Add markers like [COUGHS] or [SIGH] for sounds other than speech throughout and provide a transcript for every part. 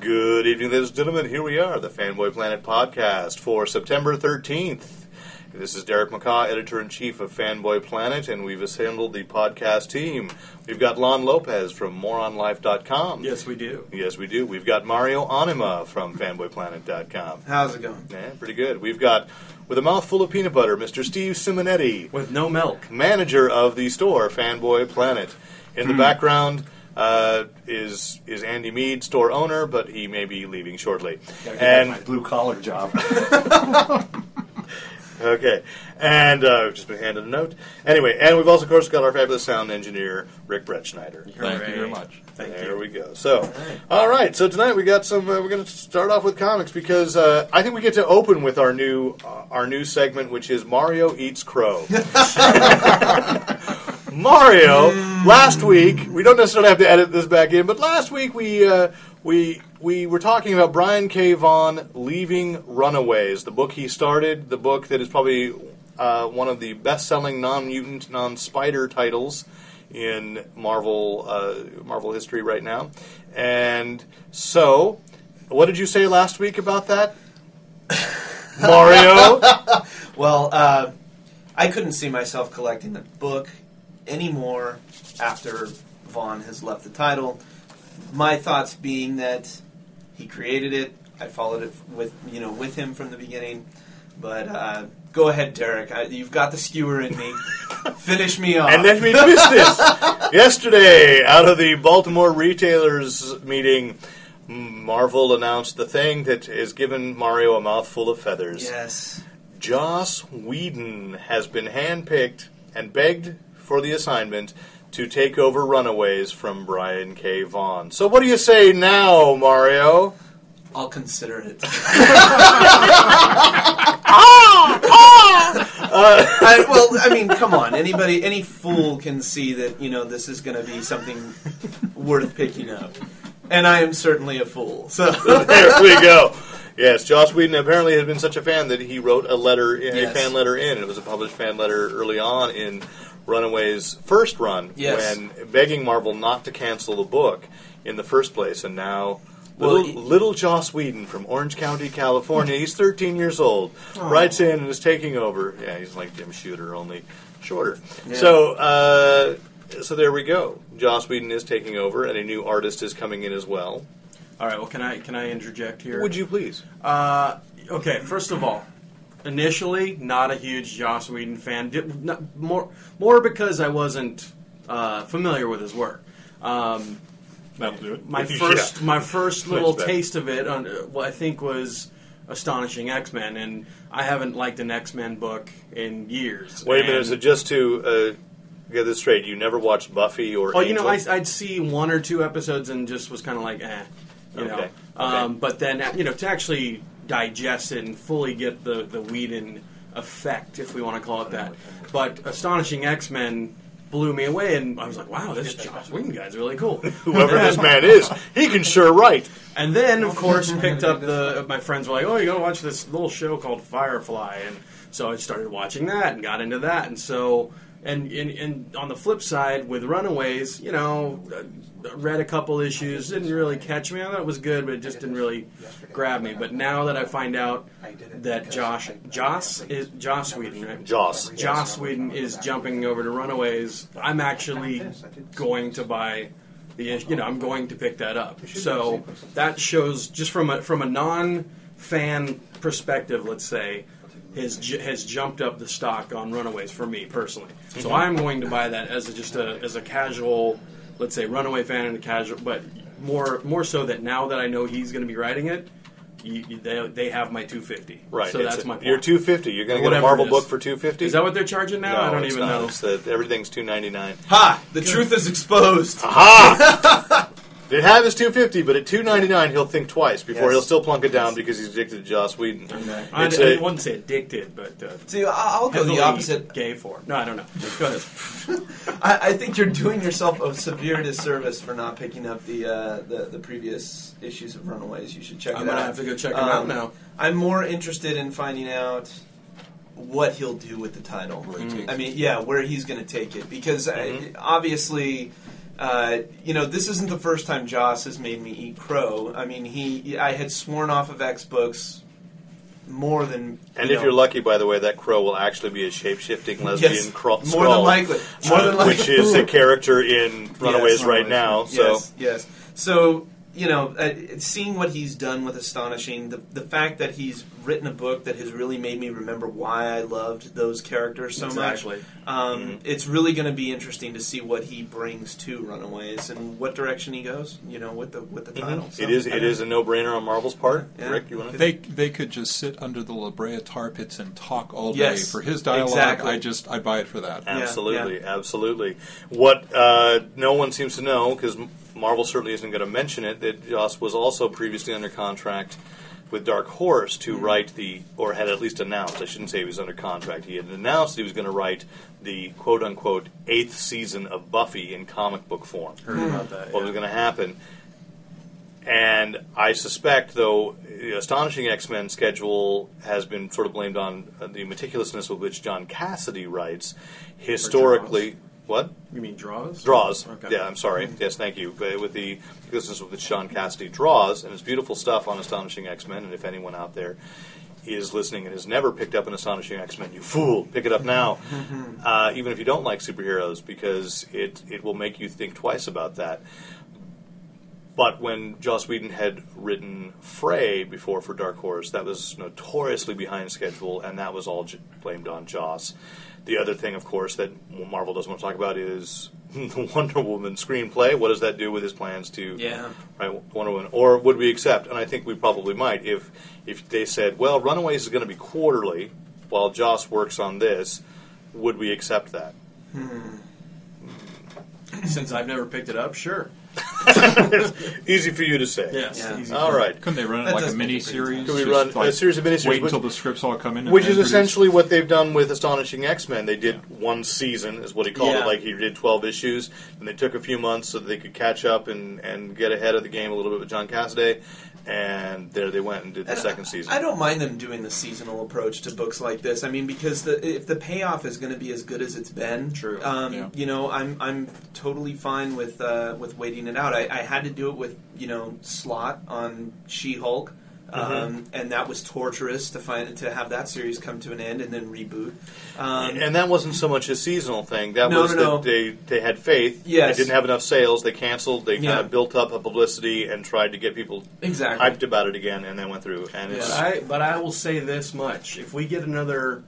Good evening, ladies and gentlemen. Here we are, the Fanboy Planet podcast for September 13th. This is Derek McCaw, editor in chief of Fanboy Planet, and we've assembled the podcast team. We've got Lon Lopez from moreonlife.com. Yes, we do. Yes, we do. We've got Mario Anima from fanboyplanet.com. How's it going? Yeah, pretty good. We've got, with a mouthful of peanut butter, Mr. Steve Simonetti, With no milk. manager of the store, Fanboy Planet. In the hmm. background uh, is is Andy Mead, store owner, but he may be leaving shortly. And blue collar job. [LAUGHS] okay, and uh, we've just been handed a note. Anyway, and we've also, of course, got our fabulous sound engineer, Ric Bretschneider. Thank you very much. Thank there you. we go. So, all right. So tonight we got some. Uh, we're going to start off with comics because uh, I think we get to open with our new uh, our new segment, which is Mario eats crow. [LAUGHS] Mario. Last week we don't necessarily have to edit this back in, but last week we uh, we we were talking about Brian K. Vaughan leaving Runaways, the book he started, the book that is probably uh, one of the best-selling non-mutant, non-spider titles in Marvel uh, Marvel history right now. And so, what did you say last week about that, [LAUGHS] Mario? Well, uh, I couldn't see myself collecting the book anymore after Vaughan has left the title. My thoughts being that he created it. I followed it with you know with him from the beginning. But uh, go ahead, Derek. I, you've got the skewer in me. [LAUGHS] Finish me off. And then we missed this. Yesterday, out of the Baltimore retailers meeting, Marvel announced the thing that has given Mario a mouthful of feathers. yes. Joss Whedon has been handpicked and begged for the assignment to take over Runaways from Brian K. Vaughan. So, what do you say now, Mario? I'll consider it. Ah, [LAUGHS] I, well, I mean, come on. Anybody, any fool can see that you know this is going to be something worth picking up, and I am certainly a fool. So [LAUGHS] there we go. Yes, Joss Whedon apparently has been such a fan that he wrote a letter, a Yes. fan letter in. It was a published fan letter early on in Runaways' first run, Yes. when begging Marvel not to cancel the book in the first place. And now, Well, little, he- little Joss Whedon from Orange County, California, he's 13 years old, writes in and is taking over. Yeah, he's like Jim Shooter, only shorter. Yeah. So, uh, so there we go. Joss Whedon is taking over, and a new artist is coming in as well. All right. Well, can I can I interject here? Would you please? Uh, okay. First of all, initially not a huge Joss Whedon fan. Did, not, more more because I wasn't uh, familiar with his work. Um, That'll do it. my Yeah. first my first little taste of it on uh, what I think was Astonishing X Men, and I haven't liked an X Men book in years. Wait a minute. And- So just to uh, get this straight, you never watched Buffy or? Oh, you know, I, I'd see one or two episodes and just was kind of like, eh, you know. Okay, Um, okay. but then, you know, to actually digest it and fully get the the Whedon effect, if we want to call it that. But Astonishing X Men blew me away, and I was like, wow, this Joss Whedon guy's really cool. [LAUGHS] Whoever this man is, he can sure write. And then, of course, picked up the. My friends were like, "Oh, you gotta watch this little show called Firefly," and so I started watching that and got into that. And so, and and, and on the flip side, with Runaways, you know, uh, read a couple issues, didn't really catch me. I thought it was good, but it just didn't really grab me. But now that I find out that Josh, Joss is Joss Whedon, right? Joss. Joss Whedon is jumping over to Runaways. I'm actually going to buy the issue. You know, I'm going to pick that up. So that shows just from a from a non-fan perspective, let's say, has ju- has jumped up the stock on Runaways for me personally. So mm-hmm. I'm going to buy that as a, just a as a casual, let's say, Runaway fan and a casual, but more more so that now that I know he's going to be writing it. You, you- they, they have my 250. Right. So it's that's a- my point. You're 250. You're going to get a Whatever Marvel it is. book for 250. Is that what they're charging now? No, I don't it's even not. know. It's that everything's 299. ha! The truth is exposed. Aha! [LAUGHS] It have his 250, but at 299 he'll think twice before Yes. he'll still plunk it down because he's addicted to Joss Whedon. I, It's I a- wouldn't say addicted, but uh, See, I- I'll go heavily the opposite. Gay for no, I don't know. Go ahead. [LAUGHS] I, I think you're doing yourself a severe disservice for not picking up the uh, the, the previous issues of Runaways. You should check I'm it gonna out. have to go check them Um, out now. I'm more interested in finding out what he'll do with the title. I mean, yeah, where he's going to take it because Mm-hmm. I, obviously uh, you know, this isn't the first time Joss has made me eat crow. I mean, he I had sworn off of X books more than. And you if know, you're lucky, by the way, that crow will actually be a shape shifting lesbian Yes, cro- more than likely, more uh, than likely, which is a character in [LAUGHS] Runaways right Runaways, now. So Yes, yes. So you know, uh, seeing what he's done with astonishing, the the fact that he's written a book that has really made me remember why I loved those characters so Exactly. much. Um, It's really going to be interesting to see what he brings to Runaways and what direction he goes. You know, with the with the title. So, it is I it don't is a no brainer on Marvel's part. Yeah. Ric, you want to? They they could just sit under the La Brea tar pits and talk all day Yes, for his dialogue. exactly. I just I buy it for that. Absolutely, absolutely. What uh, no one seems to know, because Marvel certainly isn't going to mention it, that Joss was also previously under contract with Dark Horse to Mm-hmm. write the, or had at least announced. I shouldn't say he was under contract. He had announced he was going to write the quote unquote eighth season of Buffy in comic book form. Heard about that. What was going to happen? And I suspect, though, the Astonishing X Men schedule has been sort of blamed on the meticulousness with which John Cassaday writes. Historically, what? You mean draws? Draws. Okay. Yeah, I'm sorry. Yes, thank you. But with the meticulousness with Sean Cassaday draws, and it's beautiful stuff on Astonishing X Men, and if anyone out there is listening and has never picked up an Astonishing X Men, you fool, pick it up now. uh, even if you don't like superheroes, because it, it will make you think twice about that. But when Joss Whedon had written Fray before for Dark Horse, that was notoriously behind schedule, and that was all j- blamed on Joss. The other thing, of course, that Marvel doesn't want to talk about is [LAUGHS] the Wonder Woman screenplay. What does that do with his plans to Yeah. right, Wonder Woman? Or would we accept? And I think we probably might if if they said, "Well, Runaways is going to be quarterly, while Joss works on this." Would we accept that? Hmm. Since I've never picked it up, sure. Easy for you to say. Yes. Yeah. easy All for me. right. Couldn't they run it That like a does make mini it pretty series? tough. Could we Just run a series of miniseries, Wait which- until the scripts all come in. and Which then is produce? essentially what they've done with Astonishing X Men. They did one season, is what he called Yeah. it. Like he did twelve issues, and they took a few months so that they could catch up and, and get ahead of the game a little bit with John Cassaday. And there they went and did the And second season. I don't mind them doing the seasonal approach to books like this. I mean, because the, if the payoff is going to be as good as it's been, True. Um, Yeah. You know, I'm I'm totally fine with uh, with waiting it out. I, I had to do it with you know Slott on She Hulk. Mm-hmm. Um, and that was torturous to find to have that series come to an end and then reboot. Um, and that wasn't so much a seasonal thing. That No, was no, that no. they they had faith. Yes. They didn't have enough sales. They canceled. They Yeah. kind of built up a publicity and tried to get people exactly. hyped about it again, and then went through. And it's But I, but I will say this much: if we get another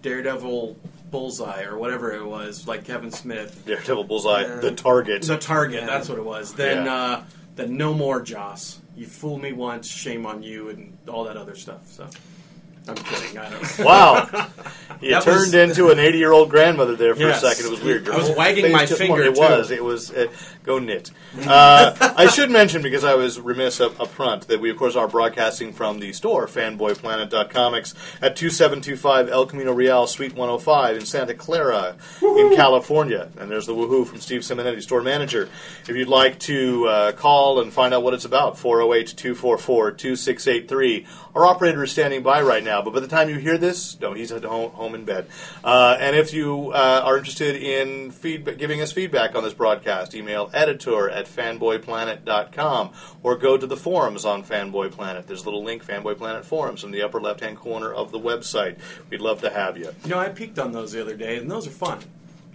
Daredevil bullseye or whatever it was, like Kevin Smith, Daredevil Bullseye, Yeah. the target. the target, Yeah. that's what it was. Then, Yeah. uh, then no more Joss. You fooled me once, shame on you, and all that other stuff. So, I'm kidding. I don't. Wow, [LAUGHS] you That turned was- into an eighty-year-old grandmother there for Yes. a second. It was weird. Your I was whole wagging face my just- finger, It too. was. It was. Uh, go knit. Uh, I should mention because I was remiss up, up front that we of course are broadcasting from the store fanboyplanet.comics at 2725 El Camino Real, Suite 105 in Santa Clara, in California. And there's the woohoo from Steve Simonetti, store manager. If you'd like to uh, call and find out what it's about, 408 244 2683. Our operator is standing by right now, but by the time you hear this, no, he's at home, home in bed. Uh, and if you uh, are interested in feedback, giving us feedback on this broadcast, email editor at fanboyplanet.com or go to the forums on Fanboy Planet. There's a little link, Fanboy Planet Forums, in the upper left hand corner of the website. We'd love to have you. You know, I peeked on those the other day, and those are fun.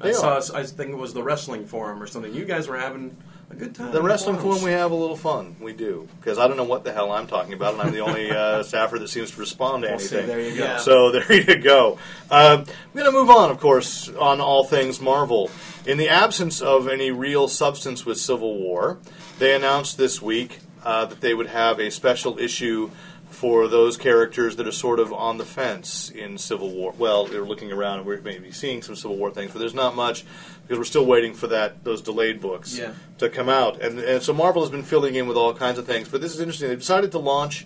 They I saw. I think it was the wrestling forum or something. You guys were having a good time. The wrestling forums. forum, we have a little fun. We do. Because I don't know what the hell I'm talking about, and I'm the only uh, [LAUGHS] staffer that seems to respond to Well, see, anything. there you go. Yeah. So [LAUGHS] there you go. Um, I'm going to move on, of course, on all things Marvel. In the absence of any real substance with Civil War, they announced this week uh, that they would have a special issue for those characters that are sort of on the fence in Civil War. Well, they're looking around and we're maybe seeing some Civil War things, but there's not much because we're still waiting for that those delayed books Yeah. to come out. And, and so Marvel has been filling in with all kinds of things. But this is interesting. They decided to launch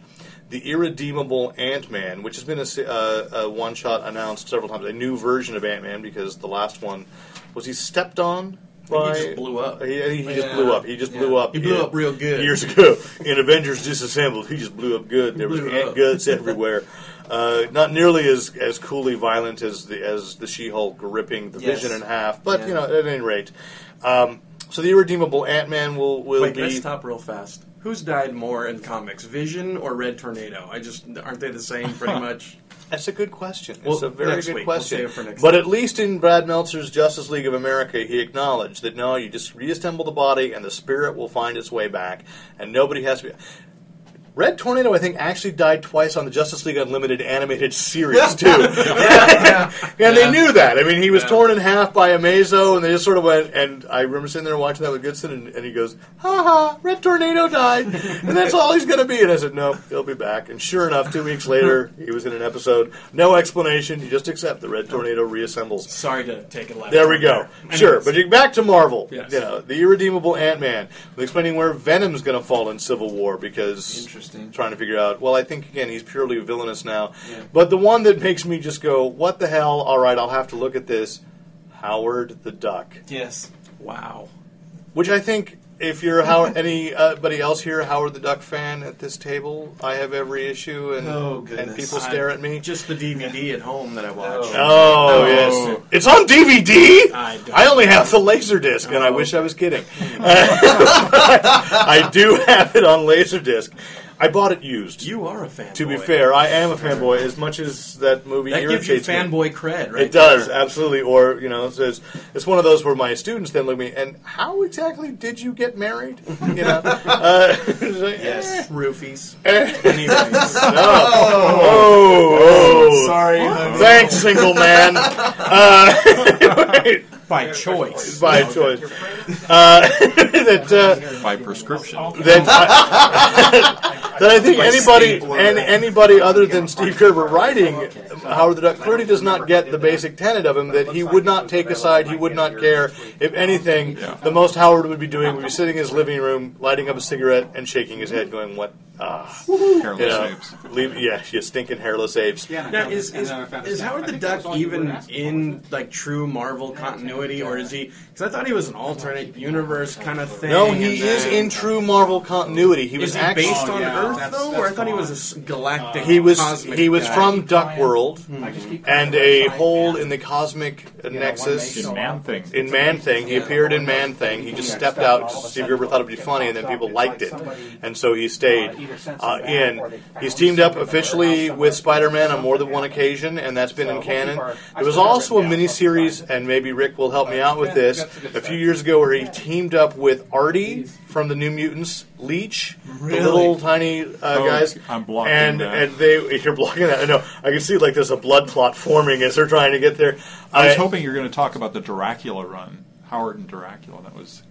the Irredeemable Ant Man, which has been a, uh, a one shot announced several times, a new version of Ant Man because the last one was he stepped on. think he just blew up. He, he just blew up. He just blew up. He blew in- up real good. years ago in Avengers Disassembled. He just blew up good. There was ant guts everywhere. [LAUGHS] Uh, not nearly as as coolly violent as the as the She-Hulk ripping the Yes. Vision in half, but Yeah. you know, at any rate. Um, So the irredeemable Ant Man will will Wait, can I be. stop real fast? Who's died more in comics, Vision or Red Tornado? I just aren't they the same pretty much? That's a good question. Well, it's a very next good week. We'll question. save it for next but time. at least in Brad Meltzer's Justice League of America, he acknowledged that no, you just reassemble the body and the spirit will find its way back, and nobody has to be. Red Tornado, I think, actually died twice on the Justice League Unlimited animated series too, [LAUGHS] and they knew that. I mean, he was Yeah. torn in half by Amazo, and they just sort of went. And I remember sitting there watching that with Goodson, and, and he goes, "Ha ha, Red Tornado died, [LAUGHS] and that's all he's going to be." And I said, "No, he'll be back." And sure enough, two weeks later, he was in an episode. No explanation. You just accept the Red Tornado reassembles. Sorry to take it left. There we go. Anyways. Sure, but you back to Marvel. Yes. You know, the irredeemable Ant Man, explaining where Venom's going to fall in Civil War because Interesting. trying to figure out. Well, I think again he's purely villainous now. Yeah. But the one that makes me just go, "What the hell?" All right, I'll have to look at this. Howard the Duck, Yes. wow. which I think. If you're Howard, [LAUGHS] anybody else here Howard the Duck fan at this table, I have every issue, and Oh, and people stare I- at me. Just the DVD at home that I watch. Oh. Oh, Oh. yes, it's on DVD. I don't- I only have the laser disc, and I Oh. wish I was kidding. [LAUGHS] I do have it on laser disc. I bought it used. You are a fan. to be fair, I am a fanboy as much as that movie that gives you irritates me. fanboy cred, right? It does there. absolutely, or you know, it's, it's it's one of those where my students then look at me and how exactly did you get married? [LAUGHS] You know, uh, like, [LAUGHS] Yes. Roofies. eh. [LAUGHS] Anyways, No. Oh, oh, Sorry, honey. Thanks, single man. Uh, by choice. by choice. Uh, that uh, by prescription. that I, that I think anybody Steve and anybody other than Steve Gerber writing Howard the Duck clearly does not get the basic tenet of him that he would not take a side, he would not care. If anything, the most Howard would be doing would be sitting in his living room, lighting up a cigarette, and shaking his head, going, "What? Ah, Hairless you know, apes. leave, yeah, you stinking hairless apes." Now, is, is, is Howard the Duck even in like true Marvel continuity, or is he? Because I thought he was an alternate universe kind of thing. No, and he then- is in true Marvel continuity. He was Is he actually based on yeah, Earth that's- though, that's or I thought he was a galactic? he was cosmic he was guy? from Duck World I just keep and a hole in the cosmic nexus. In Man Thing. in Man Thing. He appeared in Man Thing. He just stepped out. 'cause Steve Gerber thought it'd be funny, and then people liked it, and so he stayed uh, in. He's teamed up officially with Spider-Man on more than one occasion, and that's been in canon. There was also a miniseries, and maybe Ric will help me out with [LAUGHS] this, a few years ago where he teamed up with Artie from the New Mutants, Leech, the little tiny uh, Oh, guys, I'm blocking and that. and they you're blocking that. I know. I can see like there's a blood clot forming as they're trying to get there. I was I- hoping you're going to talk about the Dracula run. Howard and Dracula. That was.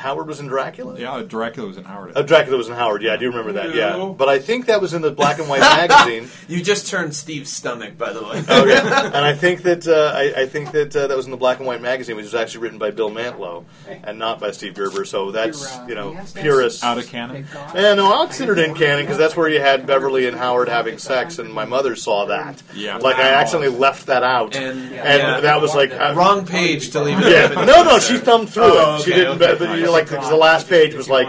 Howard was in Dracula. Yeah, Dracula was in Howard. Oh, Dracula was in Howard. Yeah, I do remember that. Yeah, but I think that was in the black and white [LAUGHS] magazine. You just turned Steve's stomach, by the way. [LAUGHS] Okay, and I think that uh, I, I think that uh, that was in the black and white magazine, which was actually written by Bill Mantlo and not by Steve Gerber. So that's you know purist. Out of canon. Yeah, no, I'll consider it in canon because that's where you had Beverly and Howard having sex, and my mother saw that. Yeah. like I accidentally left that out, And, and yeah. that was like uh, Wrong page to leave it. Yeah, no, no, she thumbed through Oh, it. She okay, didn't. okay, but fine. you know, like because the last page was like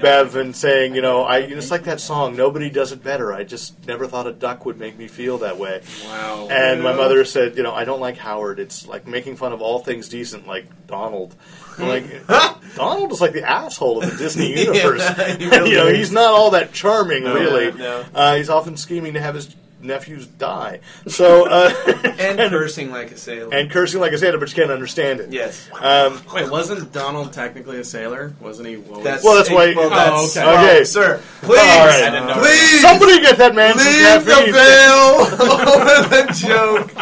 Bev and saying, you know, I it's like that song. Nobody does it better. I just never thought a duck would make me feel that way. Wow. And my mother said, you know, I don't like Howard. It's like making fun of all things decent, like Donald. I'm like [LAUGHS] Donald is like the asshole of the Disney [LAUGHS] universe. [LAUGHS] really you know, is. he's not all that charming, No, really. no. Uh, he's often scheming to have his nephews die. So uh, [LAUGHS] And cursing like a sailor. and cursing like a sailor, but you can't understand it. yes. Um, Wait, wasn't Donald technically a sailor? Wasn't he? What That's, Well, that's why- Well, that's, Oh, okay. Okay. sir, please, All right. I didn't know. please, Somebody get that man some leave the caffeine. veil [LAUGHS] over the joke.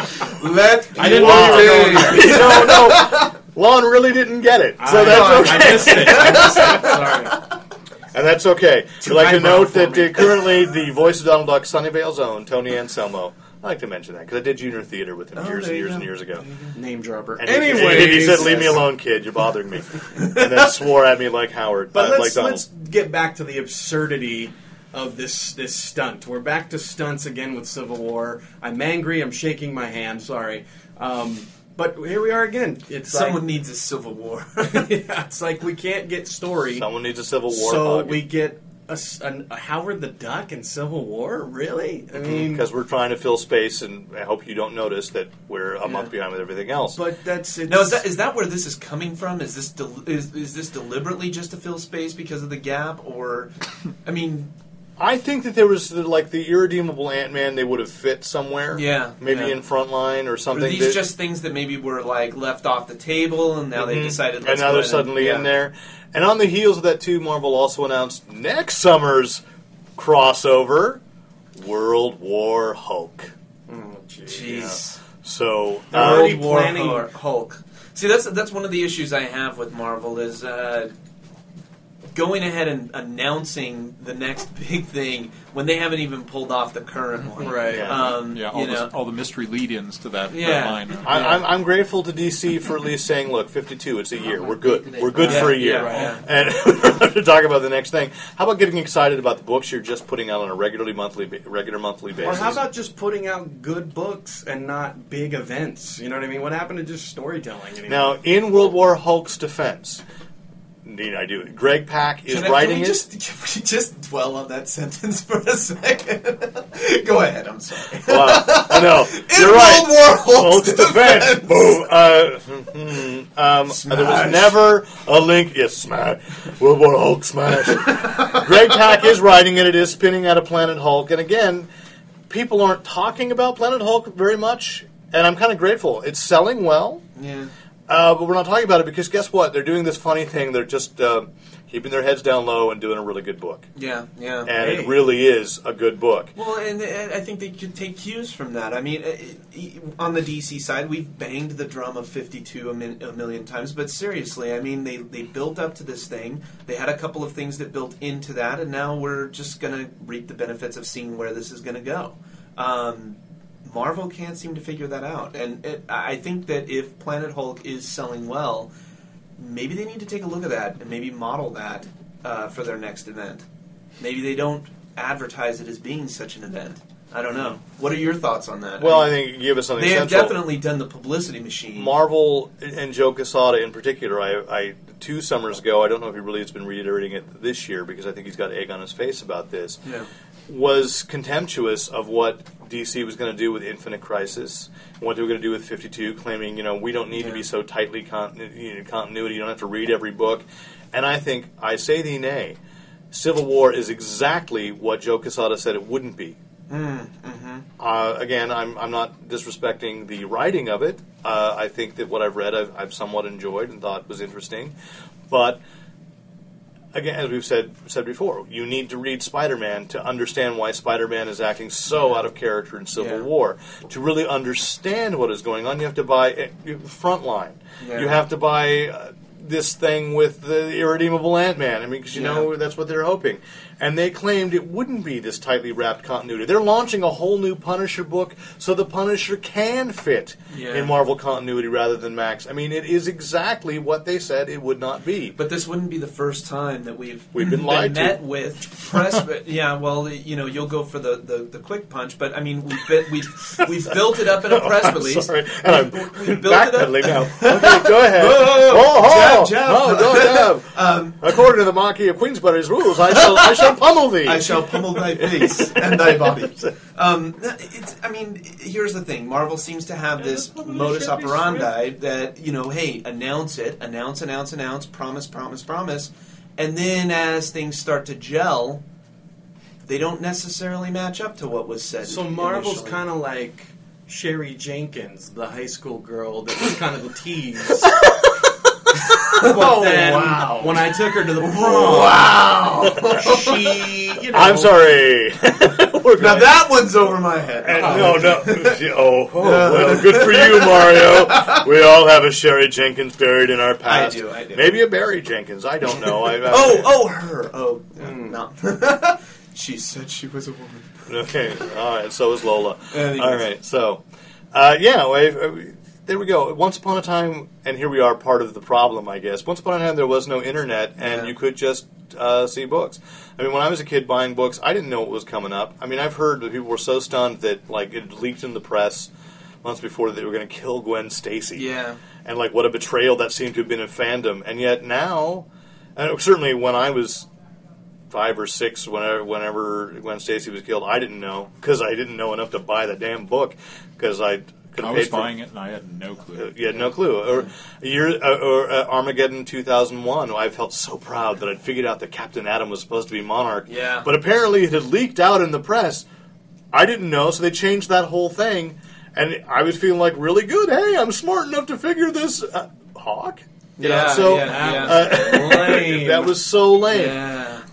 Let I didn't people know you were going [LAUGHS] no, no. Lon really didn't get it, so I, that's I okay. missed it. I missed it. Sorry. And that's okay. I'd like to note that uh, currently the voice of Donald Duck, Sunnyvale's own Tony Anselmo. I like to mention that because I did junior theater with him Oh, years there and you years go. and years ago. Name dropper. And he- Anyway, he, said, "Leave me alone, kid. You're bothering me," and then swore at me like Howard, But uh, let's like Donald. let's get back to the absurdity of this this stunt. We're back to stunts again with Civil War. I'm angry. I'm shaking my hand. Sorry. Um, but here we are again. It's Someone like, needs a civil war. [LAUGHS] [LAUGHS] yeah, it's like we can't get story, Someone needs a Civil War so hug. we get a s- an- a Howard the Duck in Civil War? Really? I mm-hmm, mean, because we're trying to fill space, and I hope you don't notice that we're a month behind with everything else. but that's it's, Now is that is that where this is coming from? Is this del- is is this deliberately just to fill space because of the gap, or I mean, I think that there was the, like the irredeemable Ant Man. They would have fit somewhere. Yeah, maybe yeah. in Frontline or are something. these that- just things that maybe were like left off the table and now they Mhm. decided? and Let's now go they're ahead suddenly and, in there. And on the heels of that, too, Marvel also announced next summer's crossover, World War Hulk. Oh, jeez. Jeez. So They're already World War planning- Hul- Hulk. See, that's that's one of the issues I have with Marvel is uh, going ahead and announcing the next [LAUGHS] big thing when they haven't even pulled off the current one. Right. Yeah. Um, Yeah, all, you know, the, all the mystery lead-ins to that, that Yeah. line. I, I'm, I'm grateful to DC for at least saying, "Look, 52, it's a year. We're good. We're good Yeah, for a yeah, year." right, yeah. And we don't have to talk about the next thing. How about getting excited about the books you're just putting out on a regularly monthly, ba- regular monthly basis? Or how about just putting out good books and not big events? You know what I mean? What happened to just storytelling anymore? now in World War Hulk's defense? Need I do it? Greg Pak is I, writing can we it. just can we just dwell on that sentence for a second? [LAUGHS] Go ahead. I'm sorry. Wow, I know. [LAUGHS] In You're right. World War Hulk's defense. Boom. Uh, hmm, um, there was never a link. Yes, smash. World War Hulk smash. Greg Pak is writing it. It is spinning out of Planet Hulk. And again, people aren't talking about Planet Hulk very much. And I'm kind of grateful. It's selling well. Yeah. Uh, but we're not talking about it because guess what? They're doing this funny thing. They're just uh, keeping their heads down low and doing a really good book. Yeah. Yeah. And Hey. it really is a good book. Well, and uh, I think they could take cues from that. I mean, uh, uh, on the DC side, we've banged the drum of 52 a, min- a million times, but seriously, I mean, they, they built up to this thing. They had a couple of things that built into that, and now we're just going to reap the benefits of seeing where this is going to go. Um, Marvel can't seem to figure that out, and it, I think that if Planet Hulk is selling well, maybe they need to take a look at that and maybe model that uh, for their next event. Maybe they don't advertise it as being such an event. I don't know. What are your thoughts on that? Well, I mean, think you give us something they have central. definitely done the publicity machine. Marvel and Joe Quesada in particular, I, I two summers ago, I don't know if he really has been reiterating it this year because I think he's got egg on his face about this, yeah. Was contemptuous of what DC was going to do with Infinite Crisis what they were going to do with 52, claiming, you know, we don't need to be so tightly you know, continuity, you don't have to read every book. And I think, I say thee nay, Civil War is exactly what Joe Quesada said it wouldn't be. Mm, hmm Uh, again, I'm, I'm not disrespecting the writing of it. Uh, I think that what I've read, I've, I've somewhat enjoyed and thought was interesting. But again, as we've said said before, you need to read Spider-Man to understand why Spider-Man is acting so out of character in Civil Yeah. War. To really understand what is going on, you have to buy uh, Frontline. Yeah. You have to buy. Uh, this thing with the irredeemable Ant-Man. I mean, because you Yeah. know that's what they're hoping, and they claimed it wouldn't be this tightly wrapped continuity. They're launching a whole new Punisher book, so the Punisher can fit Yeah. in Marvel continuity rather than Max. I mean, it is exactly what they said it would not be. But this wouldn't be the first time that we've We've been lied to. met with press. yeah, well, you know, you'll go for the, the, the quick punch, but I mean, we've been, we've we've built it up in a [LAUGHS] press I'm release. sorry, and I'm We- built it up- backpedaling now. [LAUGHS] Okay, go ahead. Whoa, oh, oh, jab, jab. oh, jab. [LAUGHS] Um, According to the Marquis of Queensberry's rules, I shall, I shall pummel thee. I shall pummel thy face and thy body. [LAUGHS] Um, it's, I mean, here's the thing: Marvel seems to have this modus operandi that you know, hey, announce it, announce, announce, announce, promise, promise, promise, and then as things start to gel, they don't necessarily match up to what was said. So Marvel's kind of like Sherry Jenkins, the high school girl that was kind of the tease. [LAUGHS] but then wow. when I took her to the prom, wow. she, you know, I'm sorry. [LAUGHS] Now that one's over my head. And no, no. Oh, oh, [LAUGHS] well, good for you, Mario. We all have a Sherry Jenkins buried in our past. I do, I do. Maybe a Barry Jenkins. I don't know. I, I, Oh, oh, her. Oh, Mm. no. [LAUGHS] she said she was a woman. Okay. All right. So is Lola. Anyways. All right. So, uh, yeah. I, I, there we go. Once upon a time, and here we are, part of the problem, I guess. Once upon a time, there was no internet, and Yeah. you could just uh, see books. I mean, when I was a kid buying books, I didn't know what was coming up. I mean, I've heard that people were so stunned that like it leaked in the press months before that they were going to kill Gwen Stacy. Yeah. and like what a betrayal that seemed to have been in fandom. And yet now, and certainly when I was five or six whenever whenever Gwen Stacy was killed. I didn't know because I didn't know enough to buy the damn book because I could I was for buying it and I had no clue. you had no clue. Or a year, uh, or uh, Armageddon 2001, I felt so proud that I'd figured out that Captain Atom was supposed to be Monarch. Yeah. But apparently it had leaked out in the press. I didn't know, so they changed that whole thing. And I was feeling like really good. Hey, I'm smart enough to figure this. Uh, Hawk? You know, Yeah, so yeah, yeah. uh, Lame. [LAUGHS] that was so lame.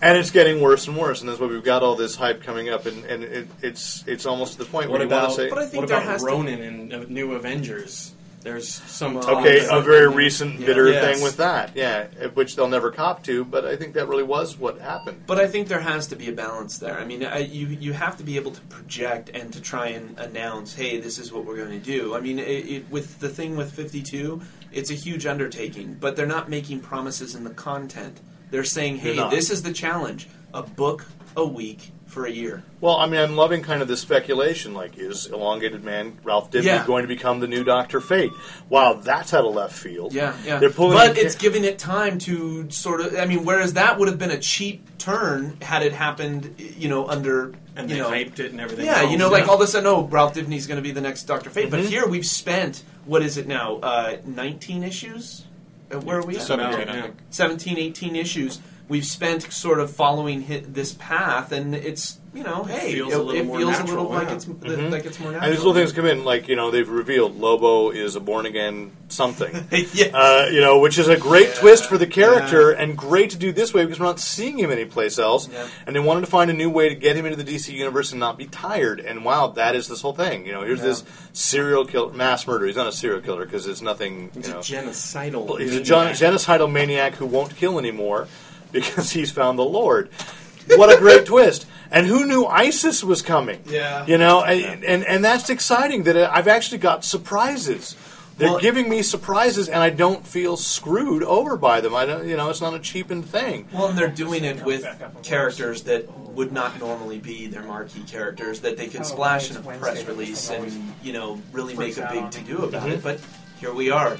Yeah. And it's getting worse and worse, and that's why we've got all this hype coming up, and, and it, it's it's almost to the point What where you want about to say, But I think what there about has to- Ronin in uh, New Avengers? There's some Okay, a that- very recent Yeah. bitter Yes. thing with that, yeah, which they'll never cop to, but I think that really was what happened. But I think there has to be a balance there. I mean, I, you you have to be able to project and to try and announce, hey, this is what we're going to do. I mean, it, it, with the thing with Fifty Two, it's a huge undertaking, but they're not making promises in the content. They're saying, They're hey, this is the challenge: a book a week for a year. Well, I mean, I'm loving kind of the speculation, like, is Elongated Man Ralph Dibny Yeah. going to become the new Doctor Fate? Wow, that's out of left field. Yeah, yeah. They're pulling but it's giving it time to sort of. I mean, whereas that would have been a cheap turn had it happened, you know, under and you they know, hyped it and everything. Yeah, else. you know, like all of a sudden, oh, Ralph Dibny's going to be the next Doctor Fate. Mm-hmm. But here we've spent what is it now? Uh, Nineteen issues. Where are we? at? Seventeen, Yeah. 17, 18 issues. We've spent sort of following hit this path, and it's you know, hey, feels it, a little it more feels a natural, little like yeah. it's Mhm. like it's more natural. And these little things come in, like, you know, they've revealed Lobo is a born again something. [LAUGHS] yeah. Uh, you know, which is a great Yeah, twist for the character and great to do this way because we're not seeing him anyplace else. Yeah. And they wanted to find a new way to get him into the DC universe and not be tired. And wow, that is this whole thing. You know, here's Yeah. this serial killer, mass murderer. He's not a serial killer because it's nothing. He's you a genocidal. he's a gen- genocidal maniac who won't kill anymore [LAUGHS] because he's found the Lord. What a great [LAUGHS] twist! And who knew Isis was coming? Yeah. you know, and and, and that's exciting that I've actually got surprises. They're Well- giving me surprises, and I don't feel screwed over by them. I don't, you know, it's not a cheapened thing. Well, and they're doing it with characters that would not normally be their marquee characters that they could splash in a press release and you know really make a big to do about it. Mm-hmm. But here we are.